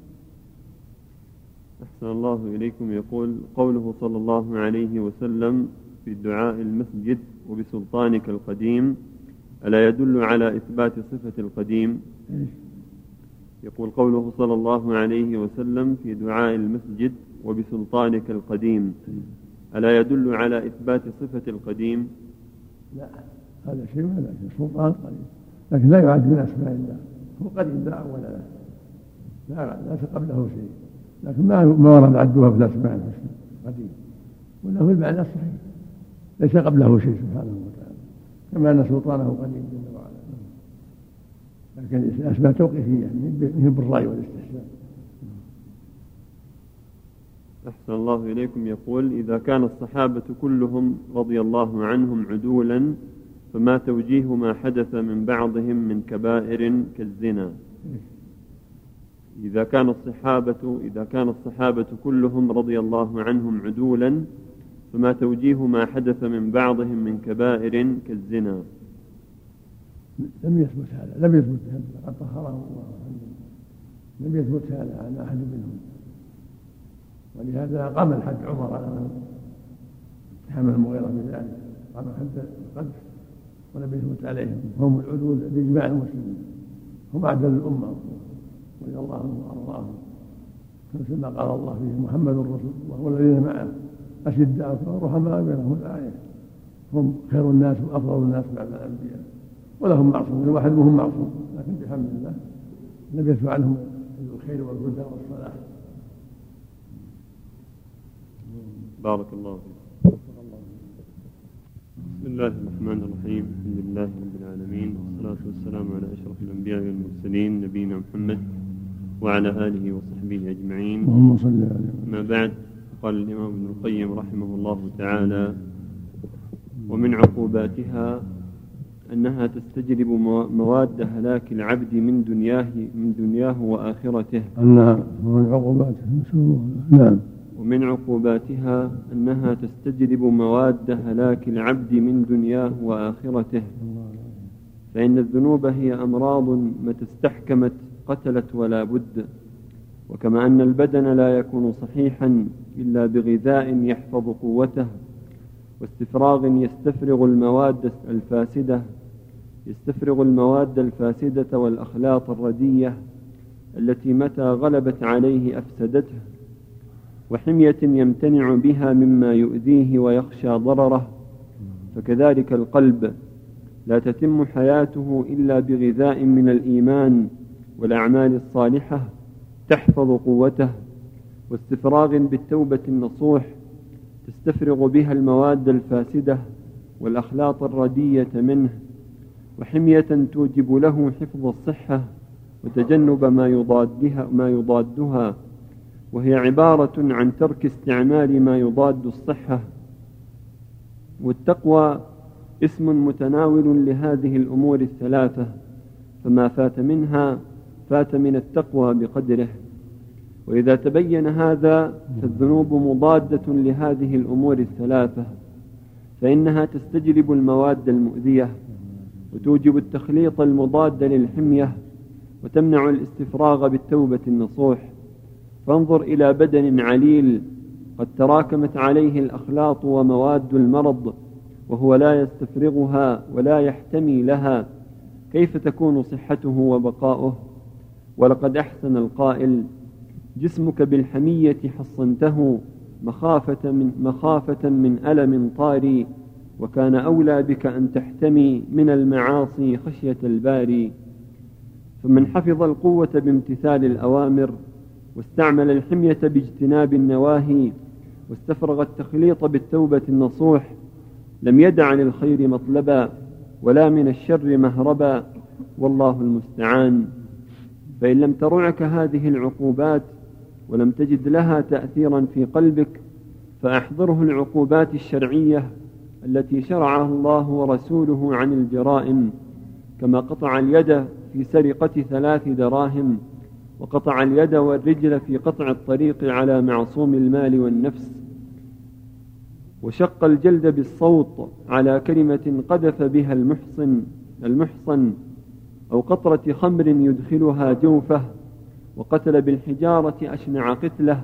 أحسن الله إليكم. يقول قوله صلى الله عليه وسلم في دعاء المسجد وبسلطانك القديم ألا يدل على إثبات صفة القديم؟ يقول قوله صلى الله عليه وسلم في دعاء المسجد وبسلطانك القديم ألا يدل على إثبات صفة القديم؟ لا هذا شيء ولا شيء سلطان قديم لكن لا يعد من أسماء الله هو قديم لا أول له لا ليس قبله شيء. لكن ما ما ورد عدوها في الأسماء الحسنى. قديم. وله المعنى الصحيح. ليس قبله شيء سبحانه وتعالى. كما أن سلطانه قديم جل وعلا. لكن الأسماء توقيفية يعني بالرأي والاستحسان. أحسن الله إليكم. يقول إذا كان الصحابة كلهم رضي الله عنهم عدولا فما توجيه ما حدث من بعضهم من كبائر كالزنا. إذا كان الصحابة إذا كان الصحابة كلهم رضي الله عنهم عدولا فما توجيه ما حدث من بعضهم من كبائر كالزنا. لم يثبت هذا لم يثبت هذا لقد طهره الله لم يثبت هذا عن أحد منهم. ولهذا قام الحج عمر على من تحمل المغيرة بذلك قام حد القذف ولم يثبت عليهم. هم العدول بإجماع المسلمين. هم أعدل الأمة. رضي الله عنهم وارضاهم كما قال الله فيه محمد رسول الله والذين معه أشداء رحماء بينهم الايه هم خير الناس وأفضل الناس بعد الأنبياء. ولهم معصوم الواحد منهم معصوم لكن بحمد الله. لم يدفع عنهم الخير والهدى والصلاح. بارك الله فيك. بسم الله الرحمن الرحيم. الحمد لله رب العالمين والصلاة والسلام على أشرف الأنبياء والمرسلين نبينا محمد وعلى آله وصحبه أجمعين. اللهم صل عليه ما بعد قال الإمام ابن القيم رحمه الله تعالى ومن عقوباتها أنها تستجلب مواد هلاك العبد من دنياه من دنياه وآخرته. أنها ومن عقوباتها نعم. ومن عقوباتها أنها تستجلب مواد هلاك العبد من دنياه وآخرته. فإن الذنوب هي أمراض متى استحكمت قتلت ولا بد وكما أن البدن لا يكون صحيحا إلا بغذاء يحفظ قوته واستفراغ يستفرغ المواد الفاسدة يستفرغ المواد الفاسدة والأخلاط الردية التي متى غلبت عليه أفسدته وحمية يمتنع بها مما يؤذيه ويخشى ضرره فكذلك القلب لا تتم حياته إلا بغذاء من الإيمان والأعمال الصالحة تحفظ قوته واستفراغ بالتوبة النصوح تستفرغ بها المواد الفاسدة والأخلاط الردية منه وحمية توجب له حفظ الصحة وتجنب ما يضادها ما يضادها وهي عبارة عن ترك استعمال ما يضاد الصحة. والتقوى اسم متناول لهذه الأمور الثلاثة فما فات منها فات من التقوى بقدره. وإذا تبين هذا فالذنوب مضادة لهذه الأمور الثلاثة فإنها تستجلب المواد المؤذية وتوجب التخليط المضاد للحمية وتمنع الاستفراغ بالتوبة النصوح. فانظر إلى بدن عليل قد تراكمت عليه الأخلاط ومواد المرض وهو لا يستفرغها ولا يحتمي لها. كيف تكون صحته وبقاؤه؟ ولقد أحسن القائل جسمك بالحمية حصنته مخافة من, مخافة من ألم طاري وكان أولى بك أن تحتمي من المعاصي خشية الباري فمن حفظ القوة بامتثال الأوامر واستعمل الحمية باجتناب النواهي واستفرغ التخليط بالتوبة النصوح لم يدع للخير مطلبا ولا من الشر مهربا والله المستعان. فإن لم ترعك هذه العقوبات ولم تجد لها تأثيرا في قلبك فأحضره العقوبات الشرعية التي شرعها الله ورسوله عن الجرائم كما قطع اليد في سرقة ثلاث دراهم وقطع اليد والرجل في قطع الطريق على معصوم المال والنفس. وشق الجلد بالصوت على كلمة قذف بها المحصن المحصن أو قطرة خمر يدخلها جوفه وقتل بالحجارة أشنع قتله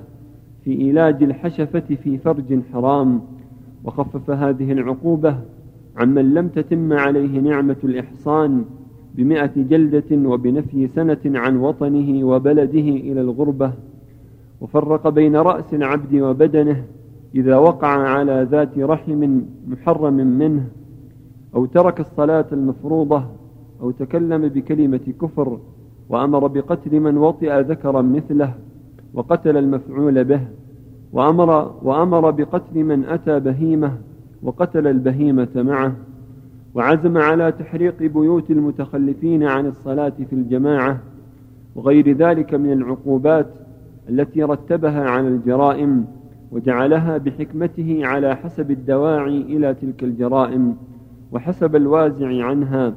في إيلاج الحشفة في فرج حرام. وخفف هذه العقوبة عمن لم تتم عليه نعمة الإحصان بمئة جلدة وبنفي سنة عن وطنه وبلده إلى الغربة. وفرق بين رأس العبد وبدنه إذا وقع على ذات رحم محرم منه أو ترك الصلاة المفروضة أو تكلم بكلمة كفر وأمر بقتل من وطئ ذكرا مثله وقتل المفعول به وأمر, وأمر بقتل من أتى بهيمة وقتل البهيمة معه وعزم على تحريق بيوت المتخلفين عن الصلاة في الجماعة وغير ذلك من العقوبات التي رتبها على الجرائم وجعلها بحكمته على حسب الدواعي إلى تلك الجرائم وحسب الوازع عنها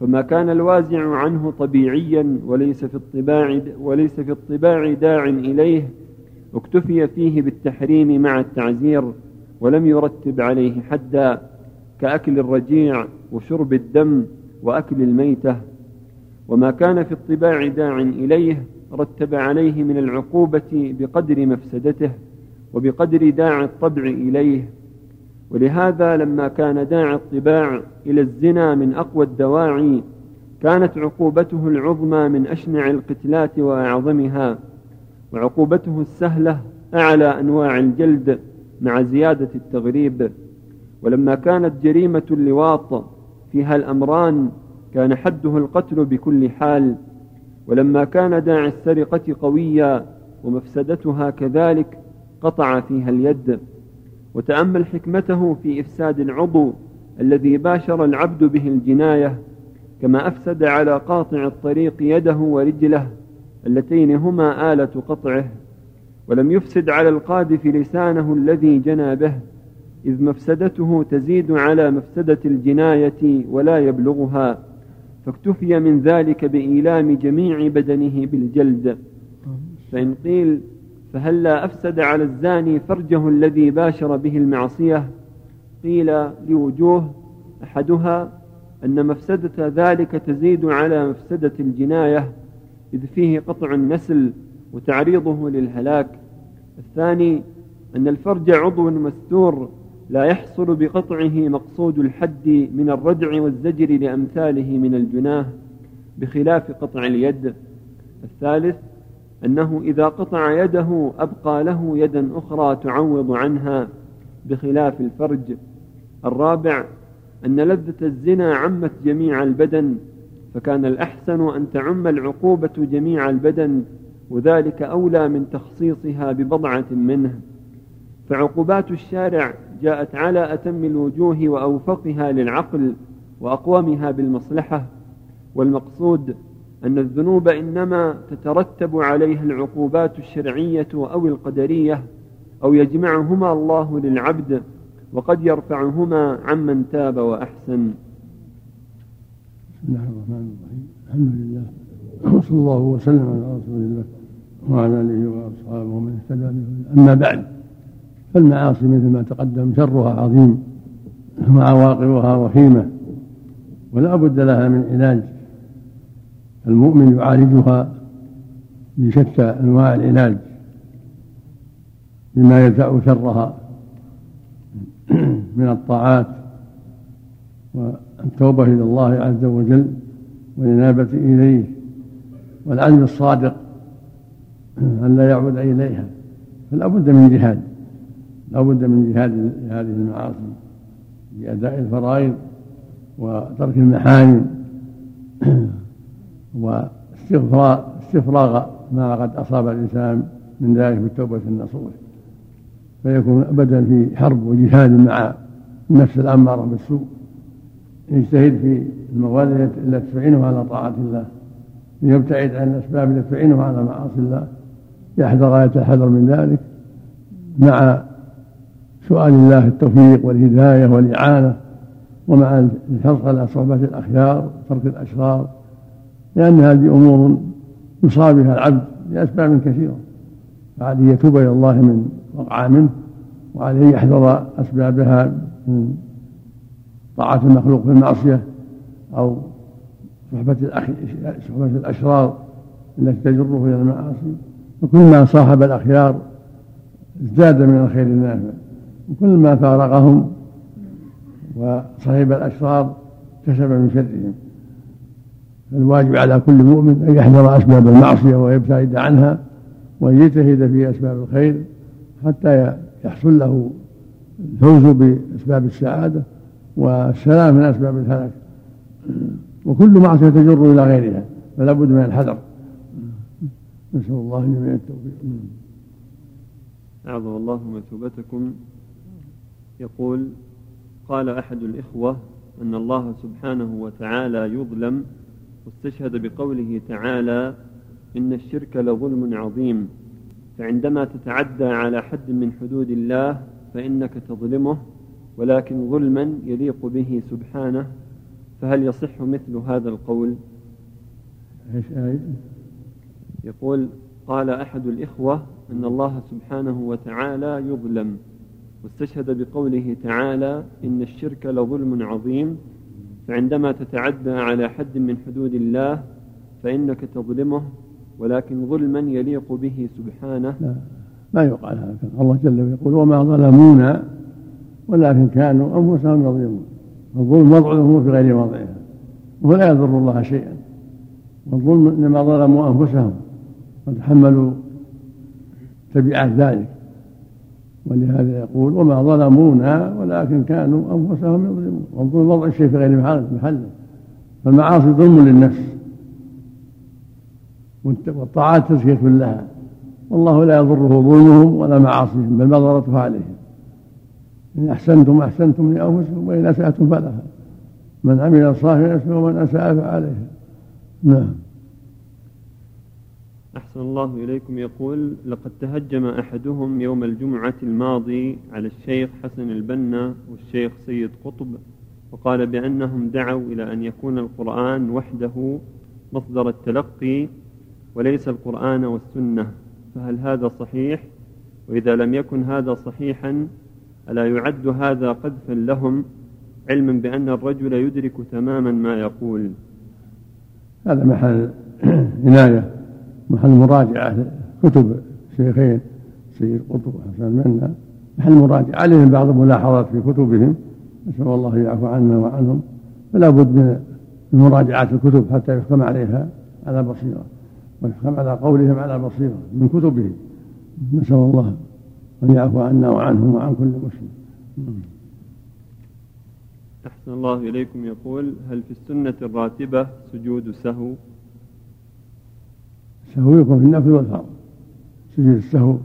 فما كان الوازع عنه طبيعيا وليس في الطباع وليس في الطباع داع إليه اكتفي فيه بالتحريم مع التعزير ولم يرتب عليه حدا كأكل الرجيع وشرب الدم وأكل الميتة. وما كان في الطباع داع إليه رتب عليه من العقوبة بقدر مفسدته وبقدر داع الطبع إليه. ولهذا لما كان داعي الطباع إلى الزنا من أقوى الدواعي كانت عقوبته العظمى من أشنع القتلات وأعظمها وعقوبته السهلة أعلى أنواع الجلد مع زيادة التغريب. ولما كانت جريمة اللواط فيها الأمران كان حده القتل بكل حال. ولما كان داعي السرقة قويا ومفسدتها كذلك قطع فيها اليد. وتأمل حكمته في إفساد العضو الذي باشر العبد به الجناية كما أفسد على قاطع الطريق يده ورجله اللتين هما آلة قطعه. ولم يفسد على القاذف لسانه الذي جنى به إذ مفسدته تزيد على مفسدة الجناية ولا يبلغها فاكتفي من ذلك بإيلام جميع بدنه بالجلد. فإن قيل فهلا أفسد على الزاني فرجه الذي باشر به المعصية؟ قيل لوجوه أحدها أن مفسدة ذلك تزيد على مفسدة الجناية إذ فيه قطع النسل وتعريضه للهلاك. الثاني أن الفرج عضو مستور لا يحصل بقطعه مقصود الحد من الردع والزجر لأمثاله من الجناه بخلاف قطع اليد. الثالث أنه إذا قطع يده أبقى له يدا أخرى تعوض عنها بخلاف الفرج. الرابع أن لذة الزنا عمت جميع البدن فكان الأحسن أن تعم العقوبة جميع البدن وذلك أولى من تخصيصها ببضعة منه. فعقوبات الشارع جاءت على أتم الوجوه وأوفقها للعقل وأقومها بالمصلحة والمقصود أن الذنوب إنما تترتب عليها العقوبات الشرعية أو القدرية أو يجمعهما الله للعبد وقد يرفعهما عمن تاب وأحسن. بسم الله الرحمن الرحيم. الحمد لله وصلى الله وسلم على رسول الله وعلى آله وأصحابه ومن اهتدى به أما بعد فالمعاصي مثل ما تقدم شرها عظيم وعواقبها وخيمة ولا بد لها من علاج. المؤمن يعالجها بشتى أنواع العلاج بما يدفع شرها من الطاعات والتوبة إلى الله عز وجل والإنابة إليه والعزم الصادق أن لا يعود إليها. فلا بد من جهاد. لا بد من جهاد هذه المعاصي بأداء الفرائض وترك المحارم. واستغفار استفراغ ما قد أصاب الإنسان من ذلك بالتوبة النصوح. فيكون أبدا في حرب وجهاد مع النفس الأمارة بالسوء. يجتهد في المواد التي تعينه على طاعة الله. ليبتعد عن الأسباب التي تعينه على معاصي الله. يحذر يتحذر من ذلك مع سؤال الله التوفيق والهداية والإعانة ومع الحرص على صحبة الأخيار وترك الأشرار. لأن هذه أمور يصاب بها العبد لأسباب كثيرة. فعليه يتوب إلى الله من وقع منه وعليه يحذر أسبابها من طاعة المخلوق في المعصية أو صحبة صحبة الأشرار التي تجره إلى المعاصي. وكل ما صاحب الأخيار ازداد من الخير النافع. وكل ما فارقهم وصحب الأشرار كسب من شرهم. الواجب على كل مؤمن أن يحذر أسباب المعصية ويبتعد عنها وأن يجتهد في أسباب الخير حتى يحصل له الفوز بأسباب السعادة والسلام من أسباب الهلاك وكل معصية تجر إلى غيرها فلا بد من الحذر. نسأل الله جميع التوفيق. أعظم الله مثوبتكم يقول قال أحد الإخوة أن الله سبحانه وتعالى يظلم واستشهد بقوله تعالى إن الشرك لظلم عظيم. فعندما تتعدى على حد من حدود الله فإنك تظلمه ولكن ظلما يليق به سبحانه. فهل يصح مثل هذا القول؟ إيش آية؟ يقول قال أحد الإخوة أن الله سبحانه وتعالى يظلم. واستشهد بقوله تعالى إن الشرك لظلم عظيم. فعندما تتعدى على حد من حدود الله فإنك تظلمه ولكن ظلما يليق به سبحانه. لا ما يقال هكذا. الله جل وعلا يقول وما ظلمونا ولكن كانوا أنفسهم يظلمون. الظلم وضع الأمور في غير موضعها وهو لا يضر الله شيئا. والظلم إنما ظلموا أنفسهم وتحملوا تبعات ذلك. ولهذا يقول وما ظلمونا ولكن كانوا أنفسهم يظلمون. والظلم وضع الشيء في غير محله فالمعاصي ظلم للنفس. والطاعات تزكية لها. والله لا يضره ظلمهم ولا معاصيهم بل مضرتها عليهم. إن أحسنتم أحسنتم لأنفسكم وإن أسأتم فلها. من عمل صالحا نفسه ومن أساء فعليها. نعم. أحسن الله إليكم. يقول لقد تهجم أحدهم يوم الجمعة الماضي على الشيخ حسن البنا والشيخ سيد قطب وقال بأنهم دعوا إلى أن يكون القرآن وحده مصدر التلقي وليس القرآن والسنة فهل هذا صحيح؟ وإذا لم يكن هذا صحيحا ألا يعد هذا قذفا لهم علما بأن الرجل يدرك تماما ما يقول؟ هذا محل [CLEARS THROAT] عناية. محل مراجعة كتب شيخين سيد قطب وحسن منا. محل مراجعة عليهم بعض الملاحظات في كتبهم. نسأل الله يعفو عنا وعنهم. فلا بد من مراجعة الكتب حتى يحكم عليها على بصيرة ويحكم على قولهم على بصيرة من كتبه نسأل الله أن يعفو عنا وعنهم وعن كل مسلم. أحسن الله إليكم. يقول هل في السنة الراتبة سجود سهو؟ السهو يكون في النفل والفرض. سجود السهو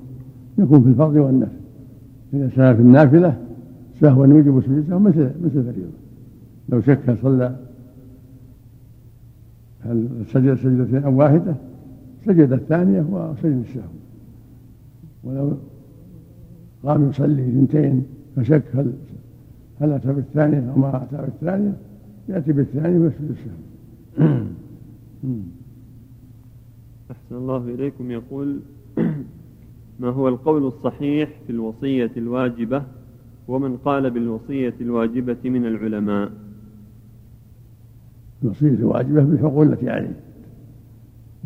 يكون في الفرض والنفل إذا سهى في النافلة سهوا يوجب سجود السهو مثل مثل الفريضة لو شك صلى هل سجد سجدتين أو واحدة سجد الثانية وسجد السهو. ولو قام يصلي اثنتين فشك هل هل أتى بالثانية أو ما أتى بالثانية يأتي بالثانية ويسجد السهو. [CLEARS THROAT] أحسن الله إليكم. يقول [CLEARS THROAT] ما هو القول الصحيح في الوصية الواجبة ومن قال بالوصية الواجبة من العلماء؟ الوصية الواجبة بالحقوق التي عليه.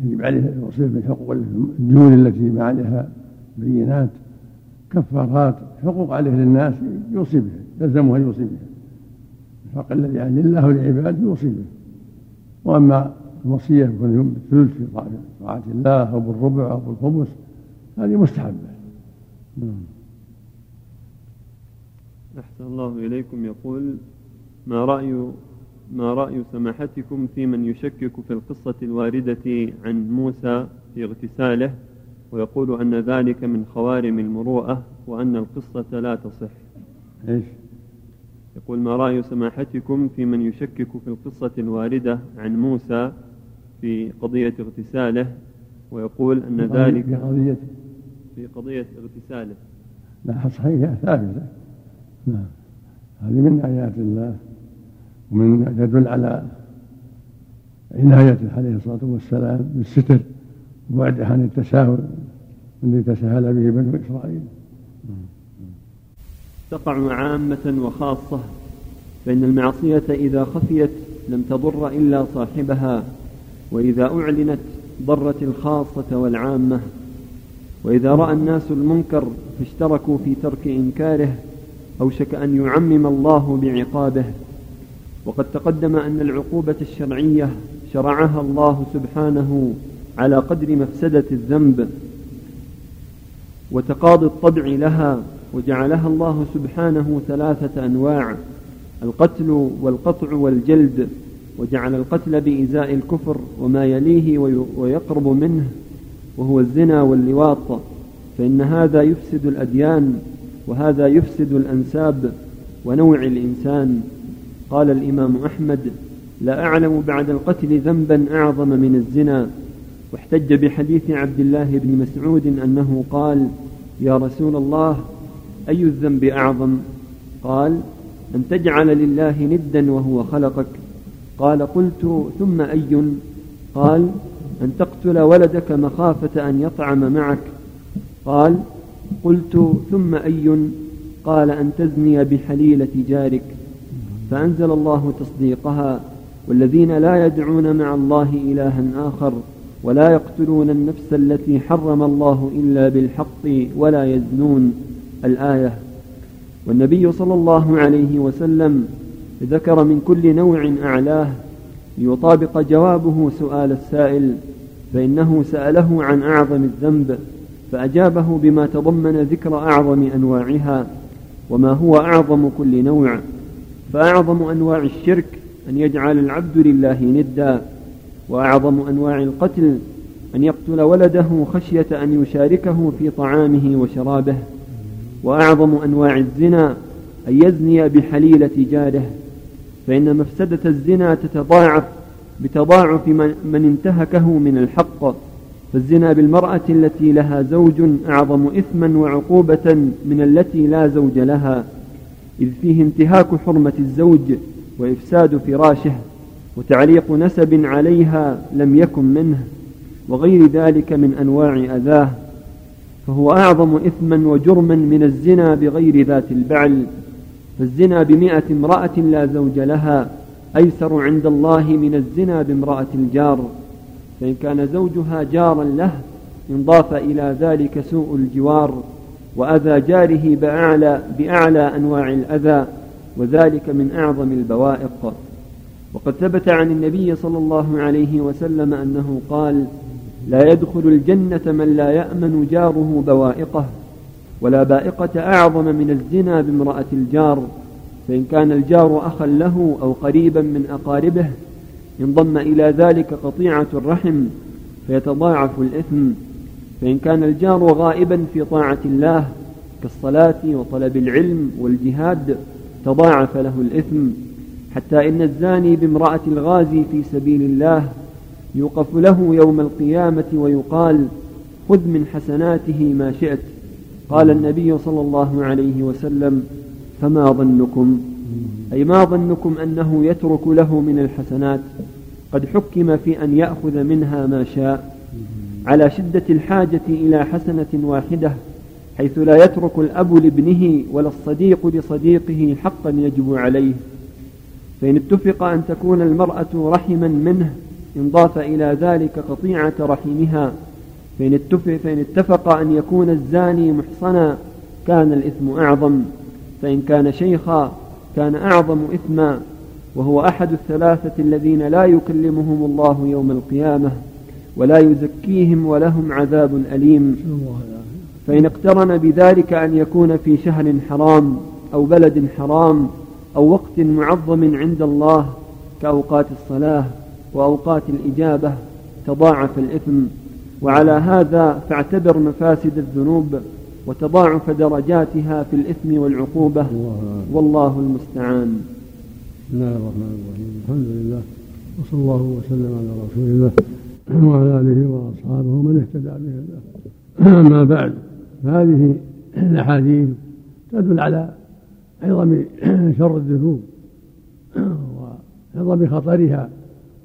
يجب عليه الوصية بالحقوق الديون التي ما عليها بينات كفارات حقوق عليه للناس يوصي بها يلزمها يوصي بها. الحق الذي عليه الله ولعباده يوصي به وأما الوصية يكون بالثلث في طاعه الله أو بالربع أو بالخمس هذه مستحبة. نعم. أحسن الله إليكم. يقول ما رأي ما رأي سماحتكم في من يشكك في القصة الواردة عن موسى في اغتساله؟ ويقول أن ذلك من خوارم المروءة وأن القصة لا تصح. إيش؟ يقول ما رأي سماحتكم في من يشكك في القصة الواردة عن موسى في قضية اغتساله ويقول أن ذلك في قضية في قضية اغتساله. لا صحيحة ثابتة نعم. هذه من آيات الله ومن يدل على عنايته عليه الصلاة والسلام بالستر وبعده عن التساهل الذي تساهل به بنو إسرائيل. تقع عامة وخاصة فإن المعصية إذا خفيت لم تضر إلا صاحبها. وإذا أعلنت ضرت الخاصة والعامة وإذا رأى الناس المنكر فاشتركوا في ترك إنكاره أوشك أن يعمم الله بعقابه. وقد تقدم أن العقوبة الشرعية شرعها الله سبحانه على قدر مفسدة الذنب وتقاضي الطبع لها وجعلها الله سبحانه ثلاثة أنواع القتل والقطع والجلد. وجعل القتل بإزاء الكفر وما يليه ويقرب منه وهو الزنا واللواط فإن هذا يفسد الأديان وهذا يفسد الأنساب ونوع الإنسان. قال الإمام أحمد لا أعلم بعد القتل ذنبا أعظم من الزنا. واحتج بحديث عبد الله بن مسعود أنه قال يا رسول الله أي الذنب أعظم؟ قال أن تجعل لله ندا وهو خلقك. قال قلت ثم أي؟ قال أن تقتل ولدك مخافة أن يطعم معك. قال قلت ثم أي؟ قال أن تزني بحليلة جارك. فأنزل الله تصديقها. والذين لا يدعون مع الله إلها آخر ولا يقتلون النفس التي حرم الله إلا بالحق ولا يزنون. الآية. والنبي صلى الله عليه وسلم ذكر من كل نوع أعلاه ليطابق جوابه سؤال السائل فإنه سأله عن أعظم الذنب فأجابه بما تضمن ذكر أعظم أنواعها وما هو أعظم كل نوع فأعظم أنواع الشرك أن يجعل العبد لله ندا وأعظم أنواع القتل أن يقتل ولده خشية أن يشاركه في طعامه وشرابه وأعظم أنواع الزنا أن يزني بحليلة جاره. فإن مفسدة الزنا تتضاعف بتضاعف من انتهكه من الحق. فالزنا بالمرأة التي لها زوج أعظم إثما وعقوبة من التي لا زوج لها إذ فيه انتهاك حرمة الزوج وإفساد فراشه وتعليق نسب عليها لم يكن منه وغير ذلك من أنواع أذاه. فهو أعظم إثما وجرما من الزنا بغير ذات البعل. فالزنا بمئة امرأة لا زوج لها أيسر عند الله من الزنا بامرأة الجار. فإن كان زوجها جارا له انضاف إلى ذلك سوء الجوار. وأذى جاره بأعلى, بأعلى أنواع الأذى وذلك من أعظم البوائق. وقد ثبت عن النبي صلى الله عليه وسلم أنه قال لا يدخل الجنة من لا يأمن جاره بوائقه. ولا بائقة أعظم من الزنا بامرأة الجار فإن كان الجار أخا له أو قريبا من أقاربه انضم إلى ذلك قطيعة الرحم فيتضاعف الإثم فإن كان الجار غائبا في طاعة الله كالصلاة وطلب العلم والجهاد تضاعف له الإثم حتى إن الزاني بامرأة الغازي في سبيل الله يوقف له يوم القيامة ويقال خذ من حسناته ما شئت قال النبي صلى الله عليه وسلم فما ظنكم؟ أي ما ظنكم أنه يترك له من الحسنات؟ قد حكم في أن يأخذ منها ما شاء على شدة الحاجة إلى حسنة واحدة حيث لا يترك الأب لابنه ولا الصديق لصديقه حقا يجب عليه. فإن اتفق أن تكون المرأة رحما منه انضاف إلى ذلك قطيعة رحمها فإن اتفق, فإن اتفق أن يكون الزاني محصنا كان الإثم أعظم فإن كان شيخا كان أعظم إثما وهو أحد الثلاثة الذين لا يكلمهم الله يوم القيامة ولا يزكيهم ولهم عذاب أليم. فإن اقترن بذلك أن يكون في شهر حرام أو بلد حرام أو وقت معظم عند الله كأوقات الصلاة وأوقات الإجابة تضاعف الإثم. وعلى هذا فاعتبر مفاسد الذنوب وتضاعف درجاتها في الإثم والعقوبة. والله المستعان. بسم الله الرحمن الرحيم. الحمد لله. وصلى الله وسلم على رسول الله وعلى آله وأصحابه من اهتدى به أما بعد فهذه الأحاديث تدل على عظم شر الذنوب وعظم خطرها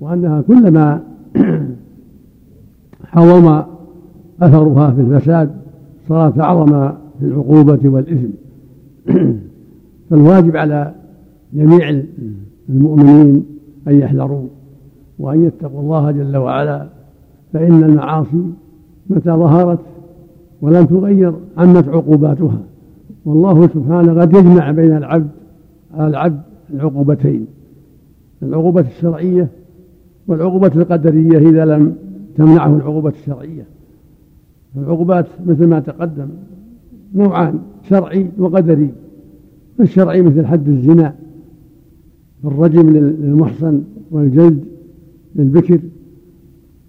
وأنها كلما حوم أثرها في الفساد صارت أعظم في العقوبة والإثم. [CLEARS THROAT] فالواجب على جميع المؤمنين أن يحذروا وأن يتقوا الله جل وعلا فإن المعاصي متى ظهرت ولم تغير عمت عقوباتها. والله سبحانه قد يجمع بين العبد على العبد العقوبتين العقوبة الشرعية والعقوبة القدرية إذا لم تمنعه العقوبة الشرعية. العقوبات مثل ما تقدم نوعان شرعي وقدري. الشرعي مثل حد الزنا الرجم للمحصن والجلد للبكر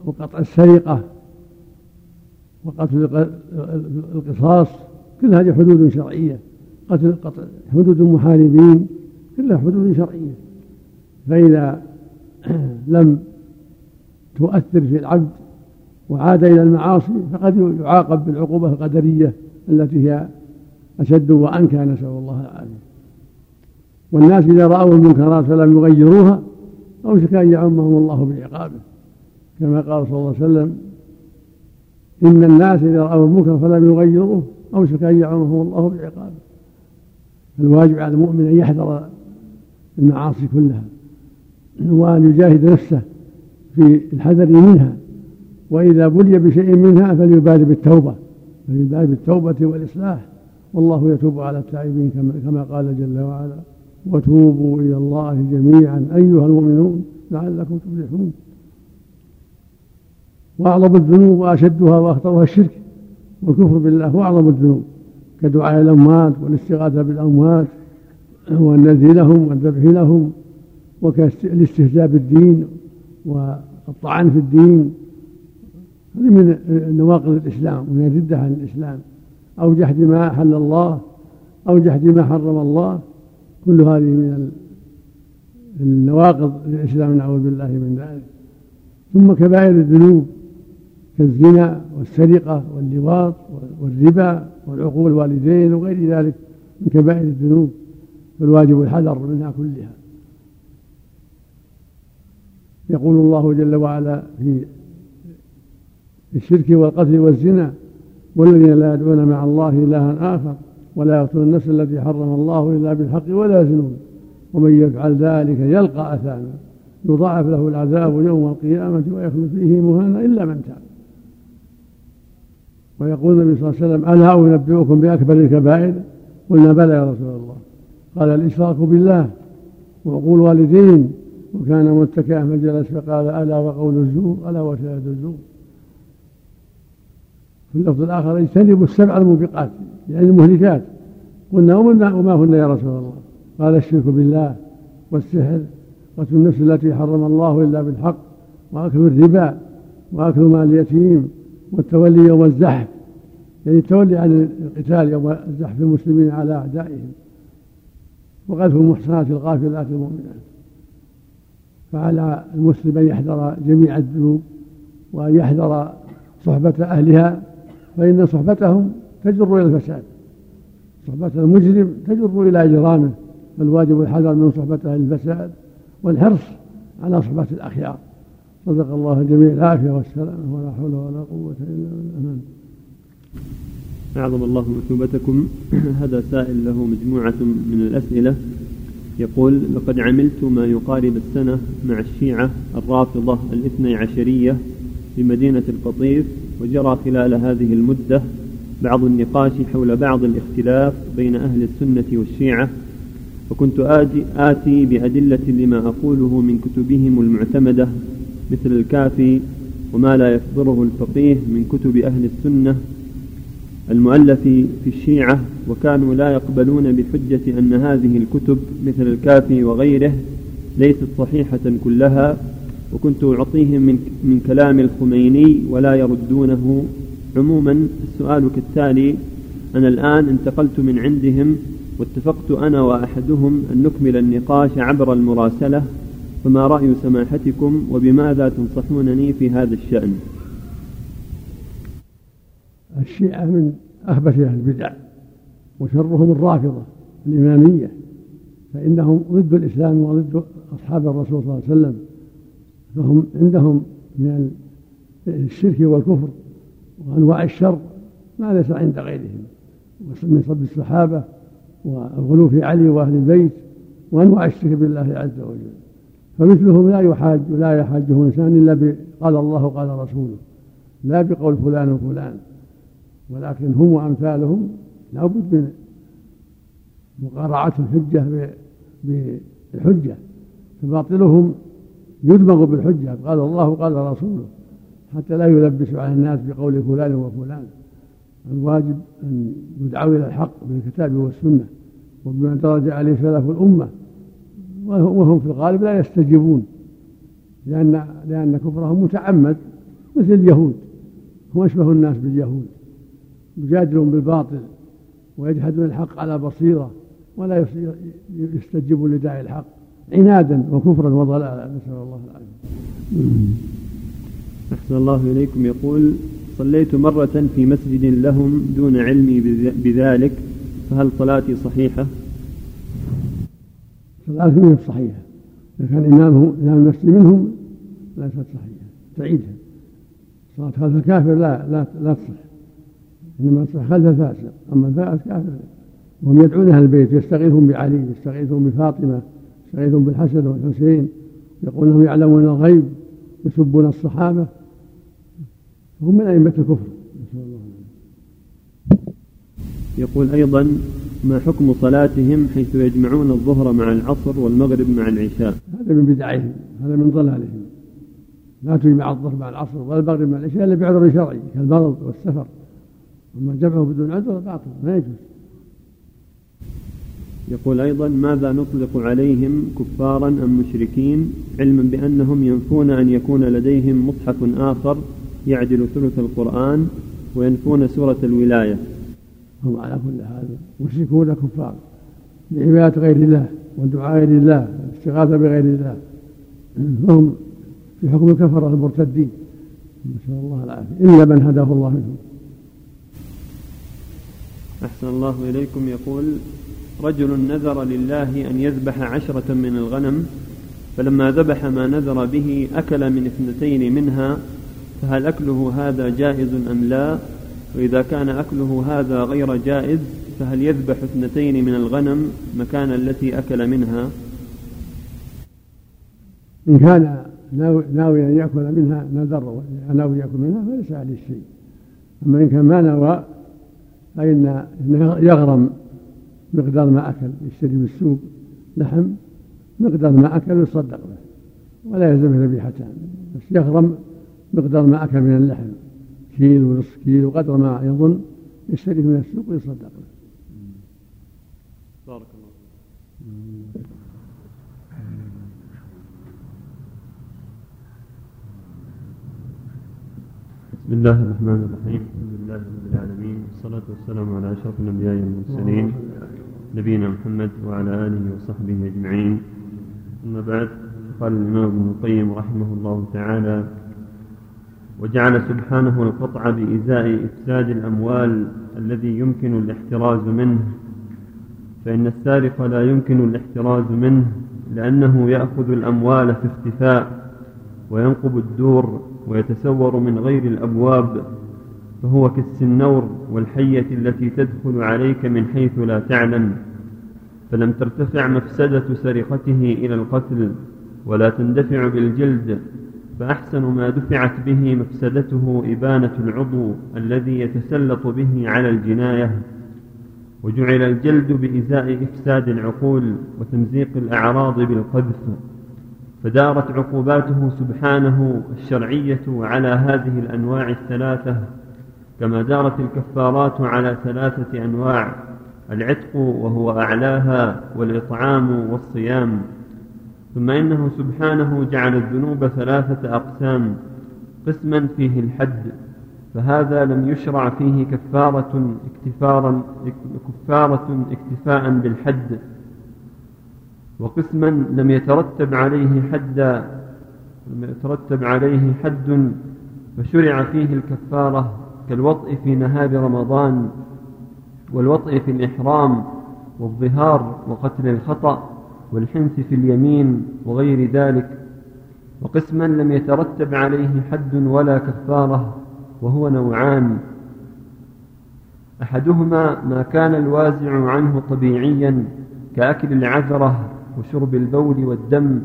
وقطع السرقة وقتل القصاص كل هذه حدود شرعية. قتل قتل حدود المحاربين كلها حدود شرعية. فإذا [CLEARS THROAT] لم تؤثر في العبد وعاد إلى المعاصي فقد يعاقب بالعقوبة القدرية التي هي أشد وأنكى نسأل الله العافية. والناس إذا رأوا المنكرات فلم يغيروها أوشك أن يعمهم الله بعقابه. كما قال صلى الله عليه وسلم إن الناس إذا رأوا المنكر فلم يغيروه أوشك أن يعمهم الله بعقابه. الواجب على المؤمن أن يحذر المعاصي كلها وأن يجاهد نفسه في الحذر منها وإذا بلي بشيء منها فليبادر بالتوبة فليبادر بالتوبة والإصلاح. والله يتوب على التائبين كما قال جل وعلا وتوبوا إلى الله جميعا أيها المؤمنون لعلكم تفلحون. وأعظم الذنوب وأشدها وأخطرها الشرك والكفر بالله هو أعظم الذنوب. كدعاء الأموات والاستغاثة بالأموات والنذر لهم والذبح لهم وكالاستهزاء بالدين والطعن في الدين هذه من نواقض الإسلام وهي ردة عن الإسلام. أو جحد ما أحل الله أو جحد ما حرم الله. كل هذه من النواقض للإسلام نعوذ بالله من ذلك. ثم كبائر الذنوب كالزنا والسرقة واللواط والربا والعقوق الوالدين وغير ذلك من كبائر الذنوب. فالواجب الحذر منها كلها. يقول الله جل وعلا في الشرك والقتل والزنا والذين لا يدعون مع الله إلها آخر ولا يقتلون النفس التي حرم الله إلا بالحق ولا يزنون. ومن يفعل ذلك يلقى أثاما يضاعف له العذاب يوم القيامة ويخلد فيه مهانا إلا من تاب. ويقول النبي صلى الله عليه وسلم ألا أنبئكم بأكبر الكبائر؟ قلنا بلى يا رسول الله. قال الإشراك بالله. وعقول والدين. وكان متكئا فجلس فقال ألا وقول الزور ألا وشهادة الزور. في اللفظ الآخر اجتنبوا السبع الموبقات يعني المهلكات. قلنا وما هن يا رسول الله؟ قال الشرك بالله والسحر قتل النفس التي حرم الله إلا بالحق وأكل الربا وأكل مال اليتيم والتولي يوم الزحف. يعني التولي عن القتال يوم الزحف المسلمين على أعدائهم وقذف المحصنات الغافلات المؤمنات. فعلى المسلم أن يحذر جميع الذنوب وأن يحذر صحبة أهلها فإن صحبتهم تجر إلى الفساد. صحبة المجرم تجر إلى إجرامه فالواجب الحذر من صحبة أهل الفساد والحرص على صحبة الأخيار. صدق الله الجميع. العافية والسلامة ولا حول ولا قوة إلا بالله. أعظم الله مثوبتكم [CLEARS THROAT] هذا سائل له مجموعة من الأسئلة. يقول لقد عملت ما يقارب السنة مع الشيعة الرافضة الاثني عشرية في مدينة القطيف وجرى خلال هذه المدة بعض النقاش حول بعض الاختلاف بين أهل السنة والشيعة وكنت آتي, آتي بأدلة لما أقوله من كتبهم المعتمدة مثل الكافي وما لا يصدره الفقيه من كتب أهل السنة المؤلف في الشيعة وكانوا لا يقبلون بحجة أن هذه الكتب مثل الكافي وغيره ليست صحيحة كلها وكنت أعطيهم من, من كلام الخميني ولا يردونه. عموما السؤال كالتالي أنا الآن انتقلت من عندهم واتفقت أنا وأحدهم أن نكمل النقاش عبر المراسلة فما رأي سماحتكم وبماذا تنصحونني في هذا الشأن؟ الشيعة من أخبث أهل البدع وشرهم الرافضة الإمامية فإنهم ضد الإسلام وضد أصحاب الرسول صلى الله عليه وسلم فهم عندهم من الشرك والكفر وأنواع الشر ما ليس عند غيرهم من صب الصحابة والغلو في علي وأهل البيت وأنواع الشرك بالله عز وجل. فمثلهم لا يحاج لا يحاجه إنسان إلا قال الله قال رسوله لا بقول فلان وفلان. ولكن هم وأمثالهم لابد من مقارعة الحجة بالحجة. فباطلهم يدمغ بالحجة. قال الله قال رسوله. حتى لا يلبس على الناس بقول فلان وفلان. الواجب أن يدعوا إلى الحق بالكتاب والسنة وبما درج عليه سلف الأمة. وهم في الغالب لا يستجيبون. لأن لأن كفرهم متعمد مثل اليهود. هم أشبه الناس باليهود. يجادلون بالباطل ويجحدون الحق على بصيرة ولا يستجيبون لداعي الحق عنادا وكفرا وضلالا. نسأل الله العافية. أحسن الله إليكم. يقول صليت مرة في مسجد لهم دون علمي بذلك فهل صلاتي صحيحة؟ صلاتي من صحيحة. إذا كان إمامه إمام المسجد منهم ليست صحيحة تعيدها. صلاة خلف الكافر لا لا لا تصح. إنما خلف الفاسق أما الفاسق كافر. وهم يدعون أهل البيت يستغيثون بعلي يستغيثون بفاطمة يستغيثون بالحسن والحسين يقولون يعلمون الغيب يسبون الصحابة. هم من أئمة الكفر. نسأل الله يقول أيضا ما حكم صلاتهم حيث يجمعون الظهر مع العصر والمغرب مع العشاء؟ هذا من بدعهم هذا من ضلالهم. لا تجمع الظهر مع العصر ولا المغرب مع العشاء إلا بعذر شرعي كالمرض والسفر. اما جمعه بدون عذر باطل ما يجوز. يقول أيضا ماذا نطلق عليهم كفارا أم مشركين؟ علما بأنهم ينفون أن يكون لديهم مصحف آخر يعدل ثلث القرآن وينفون سورة الولاية. هم على كل حال مشركون كفار لعبادة غير الله والدعاء غير الله والاستغاثة بغير الله. فهم في حكم الكفرة المرتدين. نسأل الله العافية. إلا من هداه الله منهم. أحسن الله إليكم. يقول رجل نذر لله أن يذبح عشرة من الغنم فلما ذبح ما نذر به أكل من اثنتين منها فهل أكله هذا جائز أم لا؟ وإذا كان أكله هذا غير جائز فهل يذبح اثنتين من الغنم مكان التي أكل منها؟ إن كان ناوي أن يأكل منها نذر ناوي يأكل منها فليس عليه شيء. أما إن كان ما نوى فإن يغرم مقدار ما أكل يشتري بالسوق لحم مقدار ما أكل ويصدق به ولا يلزمه ذبيحتان بس يغرم مقدار ما أكل من اللحم كيلو ونصف كيلو قدر ما يظن يشتري من السوق ويصدق له بارك الله بسم الله الرحمن الرحيم. الحمد لله رب العالمين والصلاة والسلام على أشرف الأنبياء والمرسلين نبينا محمد وعلى آله وصحبه أجمعين. أما بعد قال الإمام ابن القيم رحمه الله تعالى وجعل سبحانه القطع بإزاء إفساد الأموال الذي يمكن الاحتراز منه فإن السارق لا يمكن الاحتراز منه لأنه يأخذ الأموال في اختفاء وينقب الدور ويتسور من غير الأبواب فهو كالسنور والحية التي تدخل عليك من حيث لا تعلم فلم ترتفع مفسدة سرقته إلى القتل ولا تندفع بالجلد فأحسن ما دفعت به مفسدته إبانة العضو الذي يتسلط به على الجناية. وجعل الجلد بإزاء إفساد العقول وتمزيق الأعراض بالقذف. فدارت عقوباته سبحانه الشرعية على هذه الأنواع الثلاثة كما دارت الكفارات على ثلاثة أنواع العتق وهو أعلاها والإطعام والصيام. ثم إنه سبحانه جعل الذنوب ثلاثة أقسام قسما فيه الحد فهذا لم يشرع فيه كفارة اكتفارا كفارة اكتفاء بالحد. وقسما لم يترتب عليه حد لم يترتب عليه حد فشرع فيه الكفارة. كالوطء في نهار رمضان والوطء في الإحرام والظهار وقتل الخطأ والحنث في اليمين وغير ذلك. وقسما لم يترتب عليه حد ولا كفارة وهو نوعان. أحدهما ما كان الوازع عنه طبيعيا كأكل العذرة وشرب البول والدم.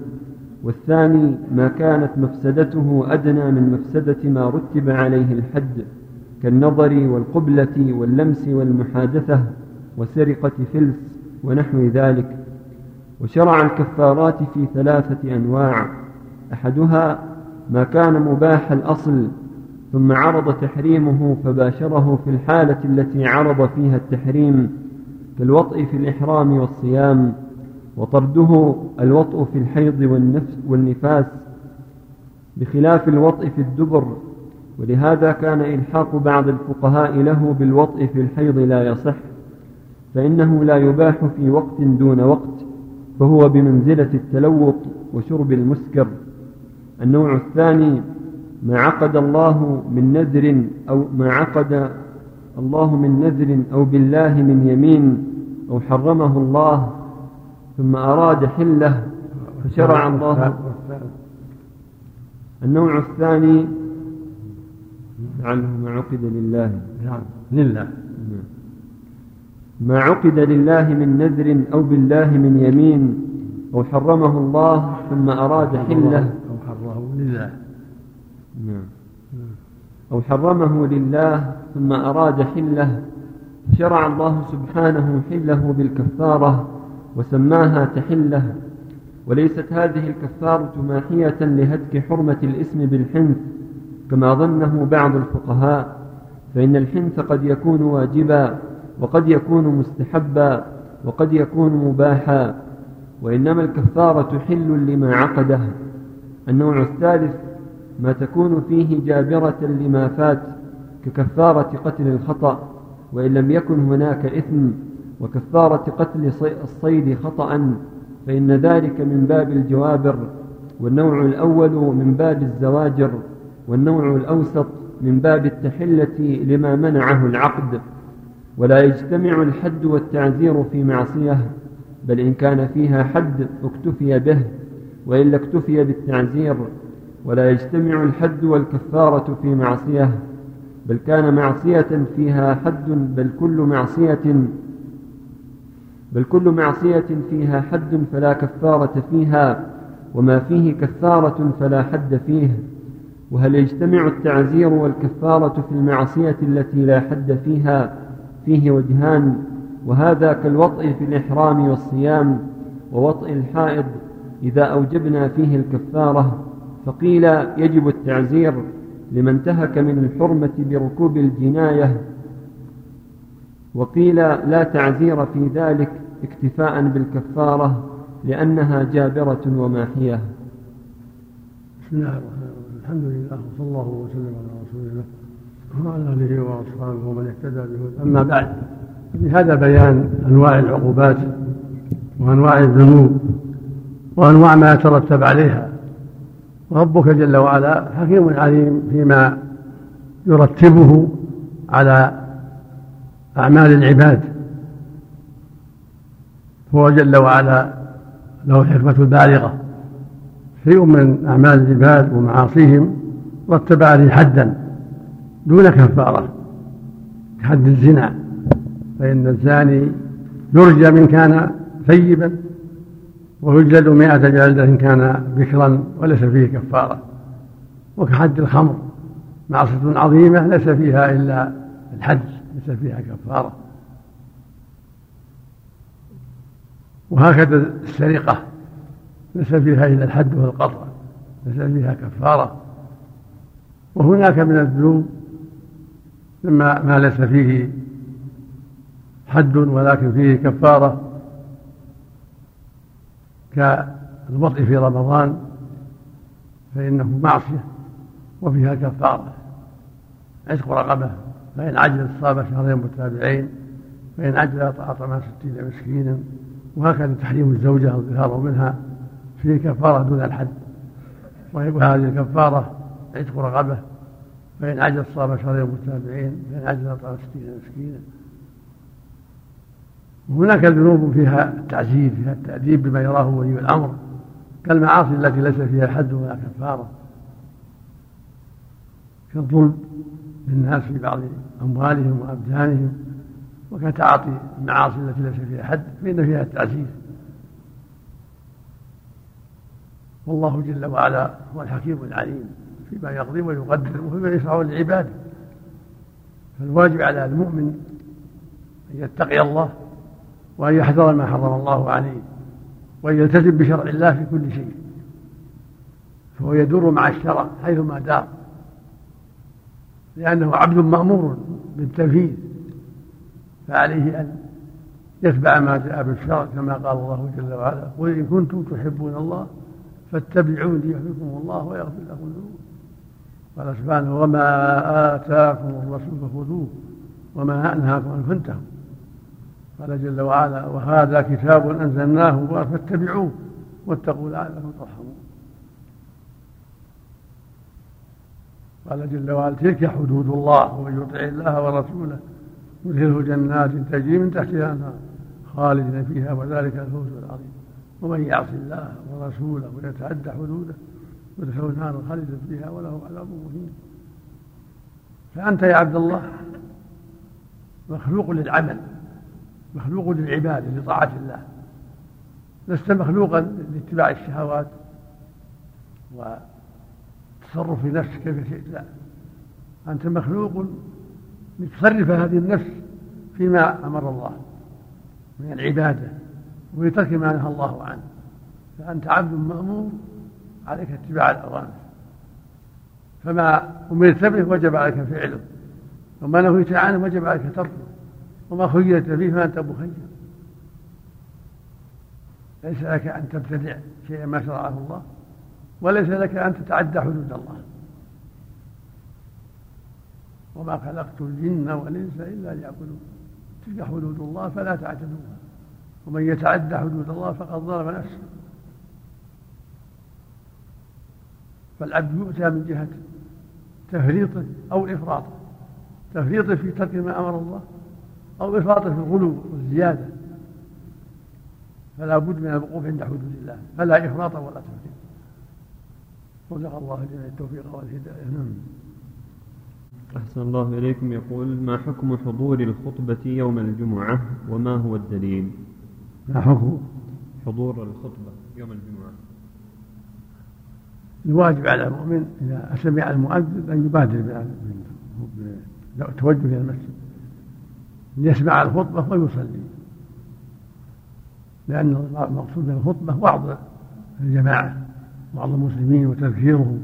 والثاني ما كانت مفسدته أدنى من مفسدة ما رتب عليه الحد. كالنظر والقبلة واللمس والمحادثة وسرقة فلس ونحو ذلك. وشرع الكفارات في ثلاثة أنواع. أحدها ما كان مباح الأصل ثم عرض تحريمه فباشره في الحالة التي عرض فيها التحريم كالوطء في الإحرام والصيام وطرده الوطء في الحيض والنفس والنفاس. بخلاف الوطء في الدبر ولهذا كان إلحاق بعض الفقهاء له بالوطء في الحيض لا يصح فإنه لا يباح في وقت دون وقت فهو بمنزلة التلوط وشرب المسكر. النوع الثاني ما عقد الله من نذر أو ما عقد الله من نذر أو بالله من يمين أو حرمه الله ثم أراد حله فشرع الله. النوع الثاني لعله ما عقد لله. نعم. لله. نعم. ما عقد لله من نذر أو بالله من يمين أو حرمه الله ثم أراد حله. أو حرمه لله. نعم. أو حرمه لله ثم أراد حله. شرع الله سبحانه حله بالكفارة وسماها تحلة. وليست هذه الكفارة ماحية لهتك حرمة الإسم بالحنث كما ظنه بعض الفقهاء فإن الحنث قد يكون واجبا وقد يكون مستحبا وقد يكون مباحا وإنما الكفارة حل لما عقده. النوع الثالث ما تكون فيه جابرة لما فات ككفارة قتل الخطأ وإن لم يكن هناك إثم وكفارة قتل الصيد خطأ. فإن ذلك من باب الجوابر والنوع الأول من باب الزواجر. والنوع الأوسط من باب التحلة لما منعه العقد ولا يجتمع الحد والتعزير في معصية بل إن كان فيها حد اكتفي به وإلا اكتفي بالتعزير ولا يجتمع الحد والكفارة في معصية بل كان معصية فيها حد بل كل معصية بل كل معصية فيها حد فلا كفارة فيها وما فيه كفارة فلا حد فيه. وهل يجتمع التعزير والكفارة في المعصية التي لا حد فيها فيه وجهان؟ وهذا كالوطء في الإحرام والصيام ووطء الحائض إذا أوجبنا فيه الكفارة. فقيل يجب التعزير لمن انتهك من الحرمة بركوب الجناية. وقيل لا تعزير في ذلك اكتفاء بالكفارة لأنها جابرة وماحية. بسم الله الرحمن الحمد لله وصلى الله وسلم على رسول الله وعلى آله وأصحابه ومن اهتدى به. أما بعد هذا بيان أنواع العقوبات وأنواع الذنوب وأنواع ما يترتب عليها. وربك جل وعلا حكيم عليم فيما يرتبه على أعمال العباد. هو جل وعلا له الحكمه البالغه شيء من أعمال العباد ومعاصيهم رتب عليه حدا دون كفارة كحد الزنا فإن الزاني يرجى من كان ثيبا ويجلد مائة جلدة إن كان بكرا وليس فيه كفارة. وكحد الخمر معصية عظيمة ليس فيها إلا الحج ليس فيها كفارة. وهكذا السرقة. ليس فيها إلا الحد والقطع ليس فيها كفارة. وهناك من الذنوب مما ما ليس فيه حد ولكن فيه كفارة. كالوضع في رمضان فإنه معصية وفيها كفارة. عتق رقبة فإن عجل صاب شهرين متابعين فإن عجل أطعم ستين مسكينا وهكذا تحريم الزوجة الظهار منها. فيه كفارة دون الحد. وهذه الكفارة عتق رقبة فإن عجل صام شهرين متابعين فإن عجل أطعم ستين مسكينا. وهناك ذنوب فيها التعزير فيها التأديب بما يراه ولي الأمر كالمعاصي التي ليس فيها حد ولا كفارة. كالظلم للناس في بعض أموالهم وأبدانهم وكتعاطي المعاصي التي ليس فيها حد فإن فيها التعزير والله جل وعلا هو الحكيم العليم فيما يقضي ويقدر وفيما يشرع لعباده. فالواجب على المؤمن أن يتقي الله وأن يحذر ما حرم الله عليه وأن يلتزم بشرع الله في كل شيء. فهو يدور مع الشرع حيثما دار لأنه عبد مأمور بالتنفيذ. فعليه أن يتبع ما جاء بالشرع كما قال الله جل وعلا قل إن كنتم تحبون الله فاتبعوني يحبكم الله ويغفر لكم ذنوبكم. قال سبحانه وما آتاكم الرسول فخذوه وما أنهاكم عنه فانتهوا. قال جل وعلا وهذا كتاب أنزلناه فاتبعوه واتقوا لعلكم ترحمون. قال جل وعلا تلك حدود الله ومن يطع الله ورسوله يدخله جنات تجري من تحتها الأنهار خالدين فيها وذلك الفوز العظيم. ومن يعص الله ورسوله ويتعدى حدوده يدخله نارا خالدا فيها وله عذاب مهين. فأنت يا عبد الله مخلوق للعمل مخلوق للعبادة لطاعة الله. لست مخلوقا لاتباع الشهوات والتصرف في نفسك كيف شئت لا. أنت مخلوق لتصرف هذه النفس فيما أمر الله من العبادة. ولترك ما نهى الله عنه. فأنت عبد مأمور عليك اتباع الأوامر. فما أمرت به وجب عليك فعله. وما نهيت عنه وجب عليك تركه. وما خيرت فيه فأنت مخير. ليس لك أن تبتدع شيئا ما شرعه الله وليس لك أن تتعدى حدود الله. وما خلقت الجن والإنس إلا ليعبدون. تلك حدود الله فلا تعتدوها. ومن يتعدى حدود الله فقد ظلم نفسه. فالعبد يؤتى من جهة تفريطه أو إفراطه تفريطه في ترك ما أمر الله أو إفراط في الغلو والزيادة. فلا بد من الوقوف عند حدود الله. فلا إفراط ولا تفريط. رزق الله جميع التوفيق والهداية. نعم. أحسن الله إليكم. يقول ما حكم حضور الخطبة يوم الجمعة وما هو الدليل؟ ما حكم حضور الخطبة يوم الجمعة. الواجب على المؤمن إذا سمع المؤذن أن يبادر بالتوجه إلى المسجد. ليسمع الخطبة ويصلي. لأن المقصود من الخطبة وعظ الجماعة وعظ المسلمين وتذكيرهم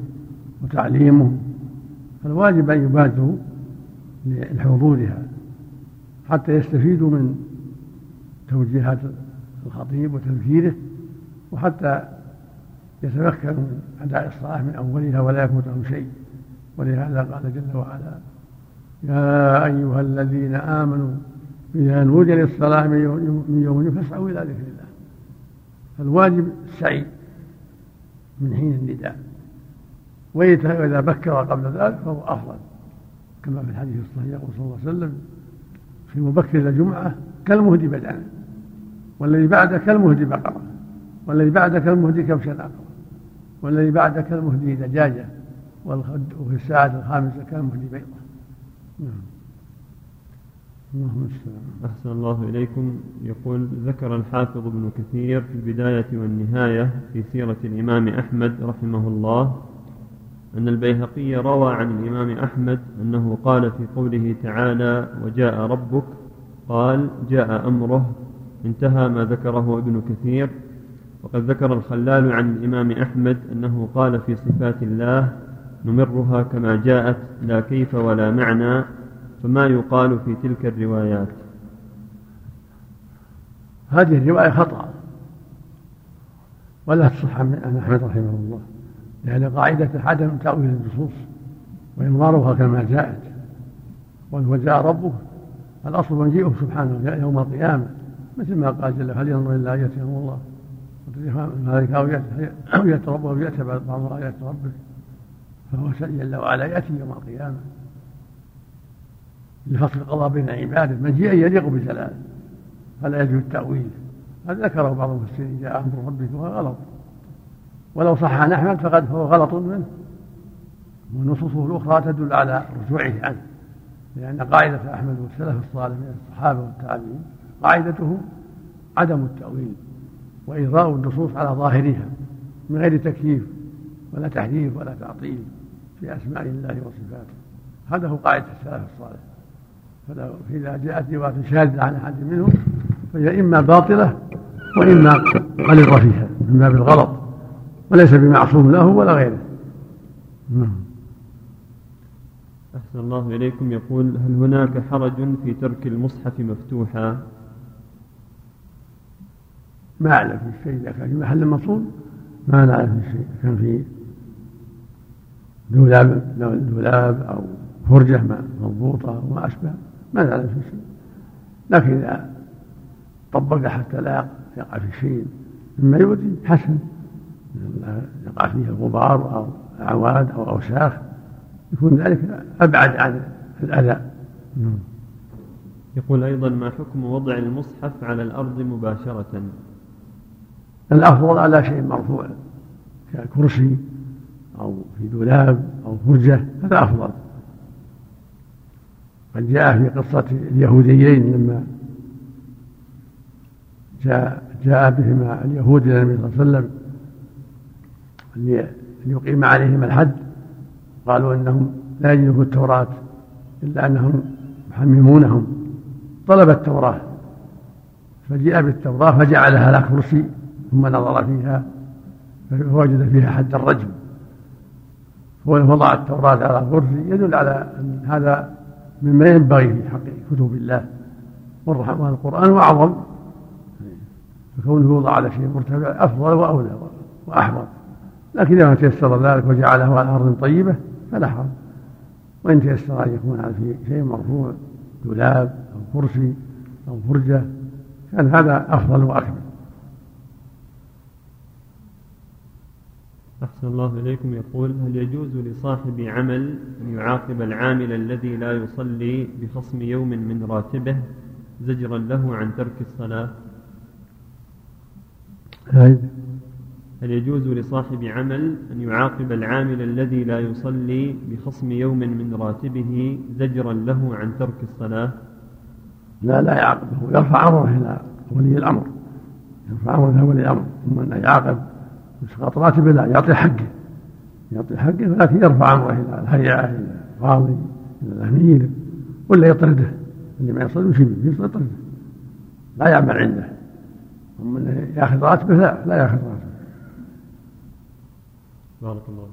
وتعليمهم فالواجب أن يبادروا لحضورها حتى يستفيدوا من توجيهات الخطيب وتذكيره وحتى يتمكنوا من أداء الصلاة من أولها ولا يفوتهم شيء. ولهذا قال جل وعلا يا أيها الذين آمنوا إذا نودي للصلاة من يوم فاسعوا إلى ذكر الله. فالواجب السعي من حين النداء. وإذا بكر قبل ذلك فهو أفضل. كما في الحديث الصحيح يقول صلى الله عليه وسلم في مبكر الجمعة كالمهدي بدنه والذي بعده كالمهدي بقرة والذي بعده كالمهدي كبشا آخر والذي بعده كالمهدي دجاجة وفي الساعة الخامسة كالمهدي بيضة. نعم. اللهم أحسن الله إليكم. يقول ذكر الحافظ ابن كثير في البداية والنهاية في سيرة الإمام أحمد رحمه الله أن البيهقي روى عن الإمام أحمد أنه قال في قوله تعالى وجاء ربك قال جاء أمره انتهى ما ذكره ابن كثير وقد ذكر الخلال عن الإمام أحمد أنه قال في صفات الله نمرها كما جاءت لا كيف ولا معنى فما يقال في تلك الروايات. هذه الرواية خطأ ولا تصح عن أحمد رحمه الله لأن قاعدة عدم تأويل النصوص وإمرارها كما جاءت وجاء ربه الأصل مجيئه سبحانه يوم القيامة. مثل ما قال جل هل ينظر أن يأتيهم الله؟ ذلك أو يأتي ربه أو يأتي بعض آيات ربك فهو جل وعلا يأتي يوم القيامة. لفصل القضاء بين عباده مجيئا يليق بجلاله فلا يجوز التأويل. هذا ذكره بعض المفسرين جاء أمر ربك وهو غلط. ولو صح عن أحمد فقد هو غلط منه. ونصوصه الأخرى تدل على رجوعه عنه. لأن قاعدة أحمد والسلف الصالح من الصحابة والتابعين قاعدته عدم التأويل وإرضاء النصوص على ظاهرها من غير تكييف ولا تحريف ولا تعطيل في أسماء الله وصفاته. هذا هو قاعدة السلف الصالح. فإذا جاءت رواية شاذة عن أحد منهم فهي إما باطلة وإما غلط فيها من باب الغلط وليس بمعصوم له ولا غيره. نعم. أحسن الله إليكم. يقول هل هناك حرج في ترك المصحف مفتوحا؟ ما أعلم في شيء إذا كان في محل مصون ما نعلم في شيء كان في دولاب دولاب أو فرجة مربوطة وما أشبه. ما نعلم في شيء لكن إذا طبق حتى لا يقع في شيء مما يؤذي حسن. يقع فيه غبار أو أعواد أو أوساخ يكون ذلك أبعد عن الأذى. نعم. يقول أيضا ما حكم وضع المصحف على الأرض مباشرة؟ الأفضل على شيء مرفوع ككرسي أو في دولاب أو فرجة هذا أفضل. قد جاء في قصة اليهوديين لما جاء جاء بهما اليهود إلى النبي صلى الله عليه وسلم ليقيم عليهم الحد. قالوا إنهم لا يجدون التوراة إلا أنهم يحممونهم. طلب التوراة فجاء بالتوراة فجعلها على كرسي. ثم نظر فيها فوجد فيها حد الرجم. وضع التوراة على كرسي يدل على أن هذا مما ينبغي في حق كتب الله والقرآن أعظم فكونه يوضع على شيء مرتفع أفضل وأولى وأحفظ لكن إذا ما تيسر ذلك وجعله على أرض طيبة فلا حرج. وإن تيسر أن يكون على شيء مرفوع دولاب أو كرسي أو فرجة كان هذا أفضل وأكمل. أحسن الله إليكم. يقول هل يجوز لصاحب عمل أن يعاقب العامل الذي لا يصلي بخصم يوم من راتبه زجرا له عن ترك الصلاة؟ هل يجوز لصاحب عمل أن يعاقب العامل الذي لا يصلي بخصم يوم من راتبه زجرا له عن ترك الصلاة؟ لا لا يعاقبه. يرفع أمره إلى ولي الأمر. يرفع أمره إلى ولي الأمر. ثم أن يعاقب إسقاط راتبه لا يعطي حقه. يعطي حقه ولكن يرفع أمره إلى الهيئة إلى القاضي إلى الأمير ولا يطرده. اللي ما يصل يشيله يطرده. لا يعمل عنده. ثم يأخذ راتبه لا لا يأخذ راتبه. بارك الله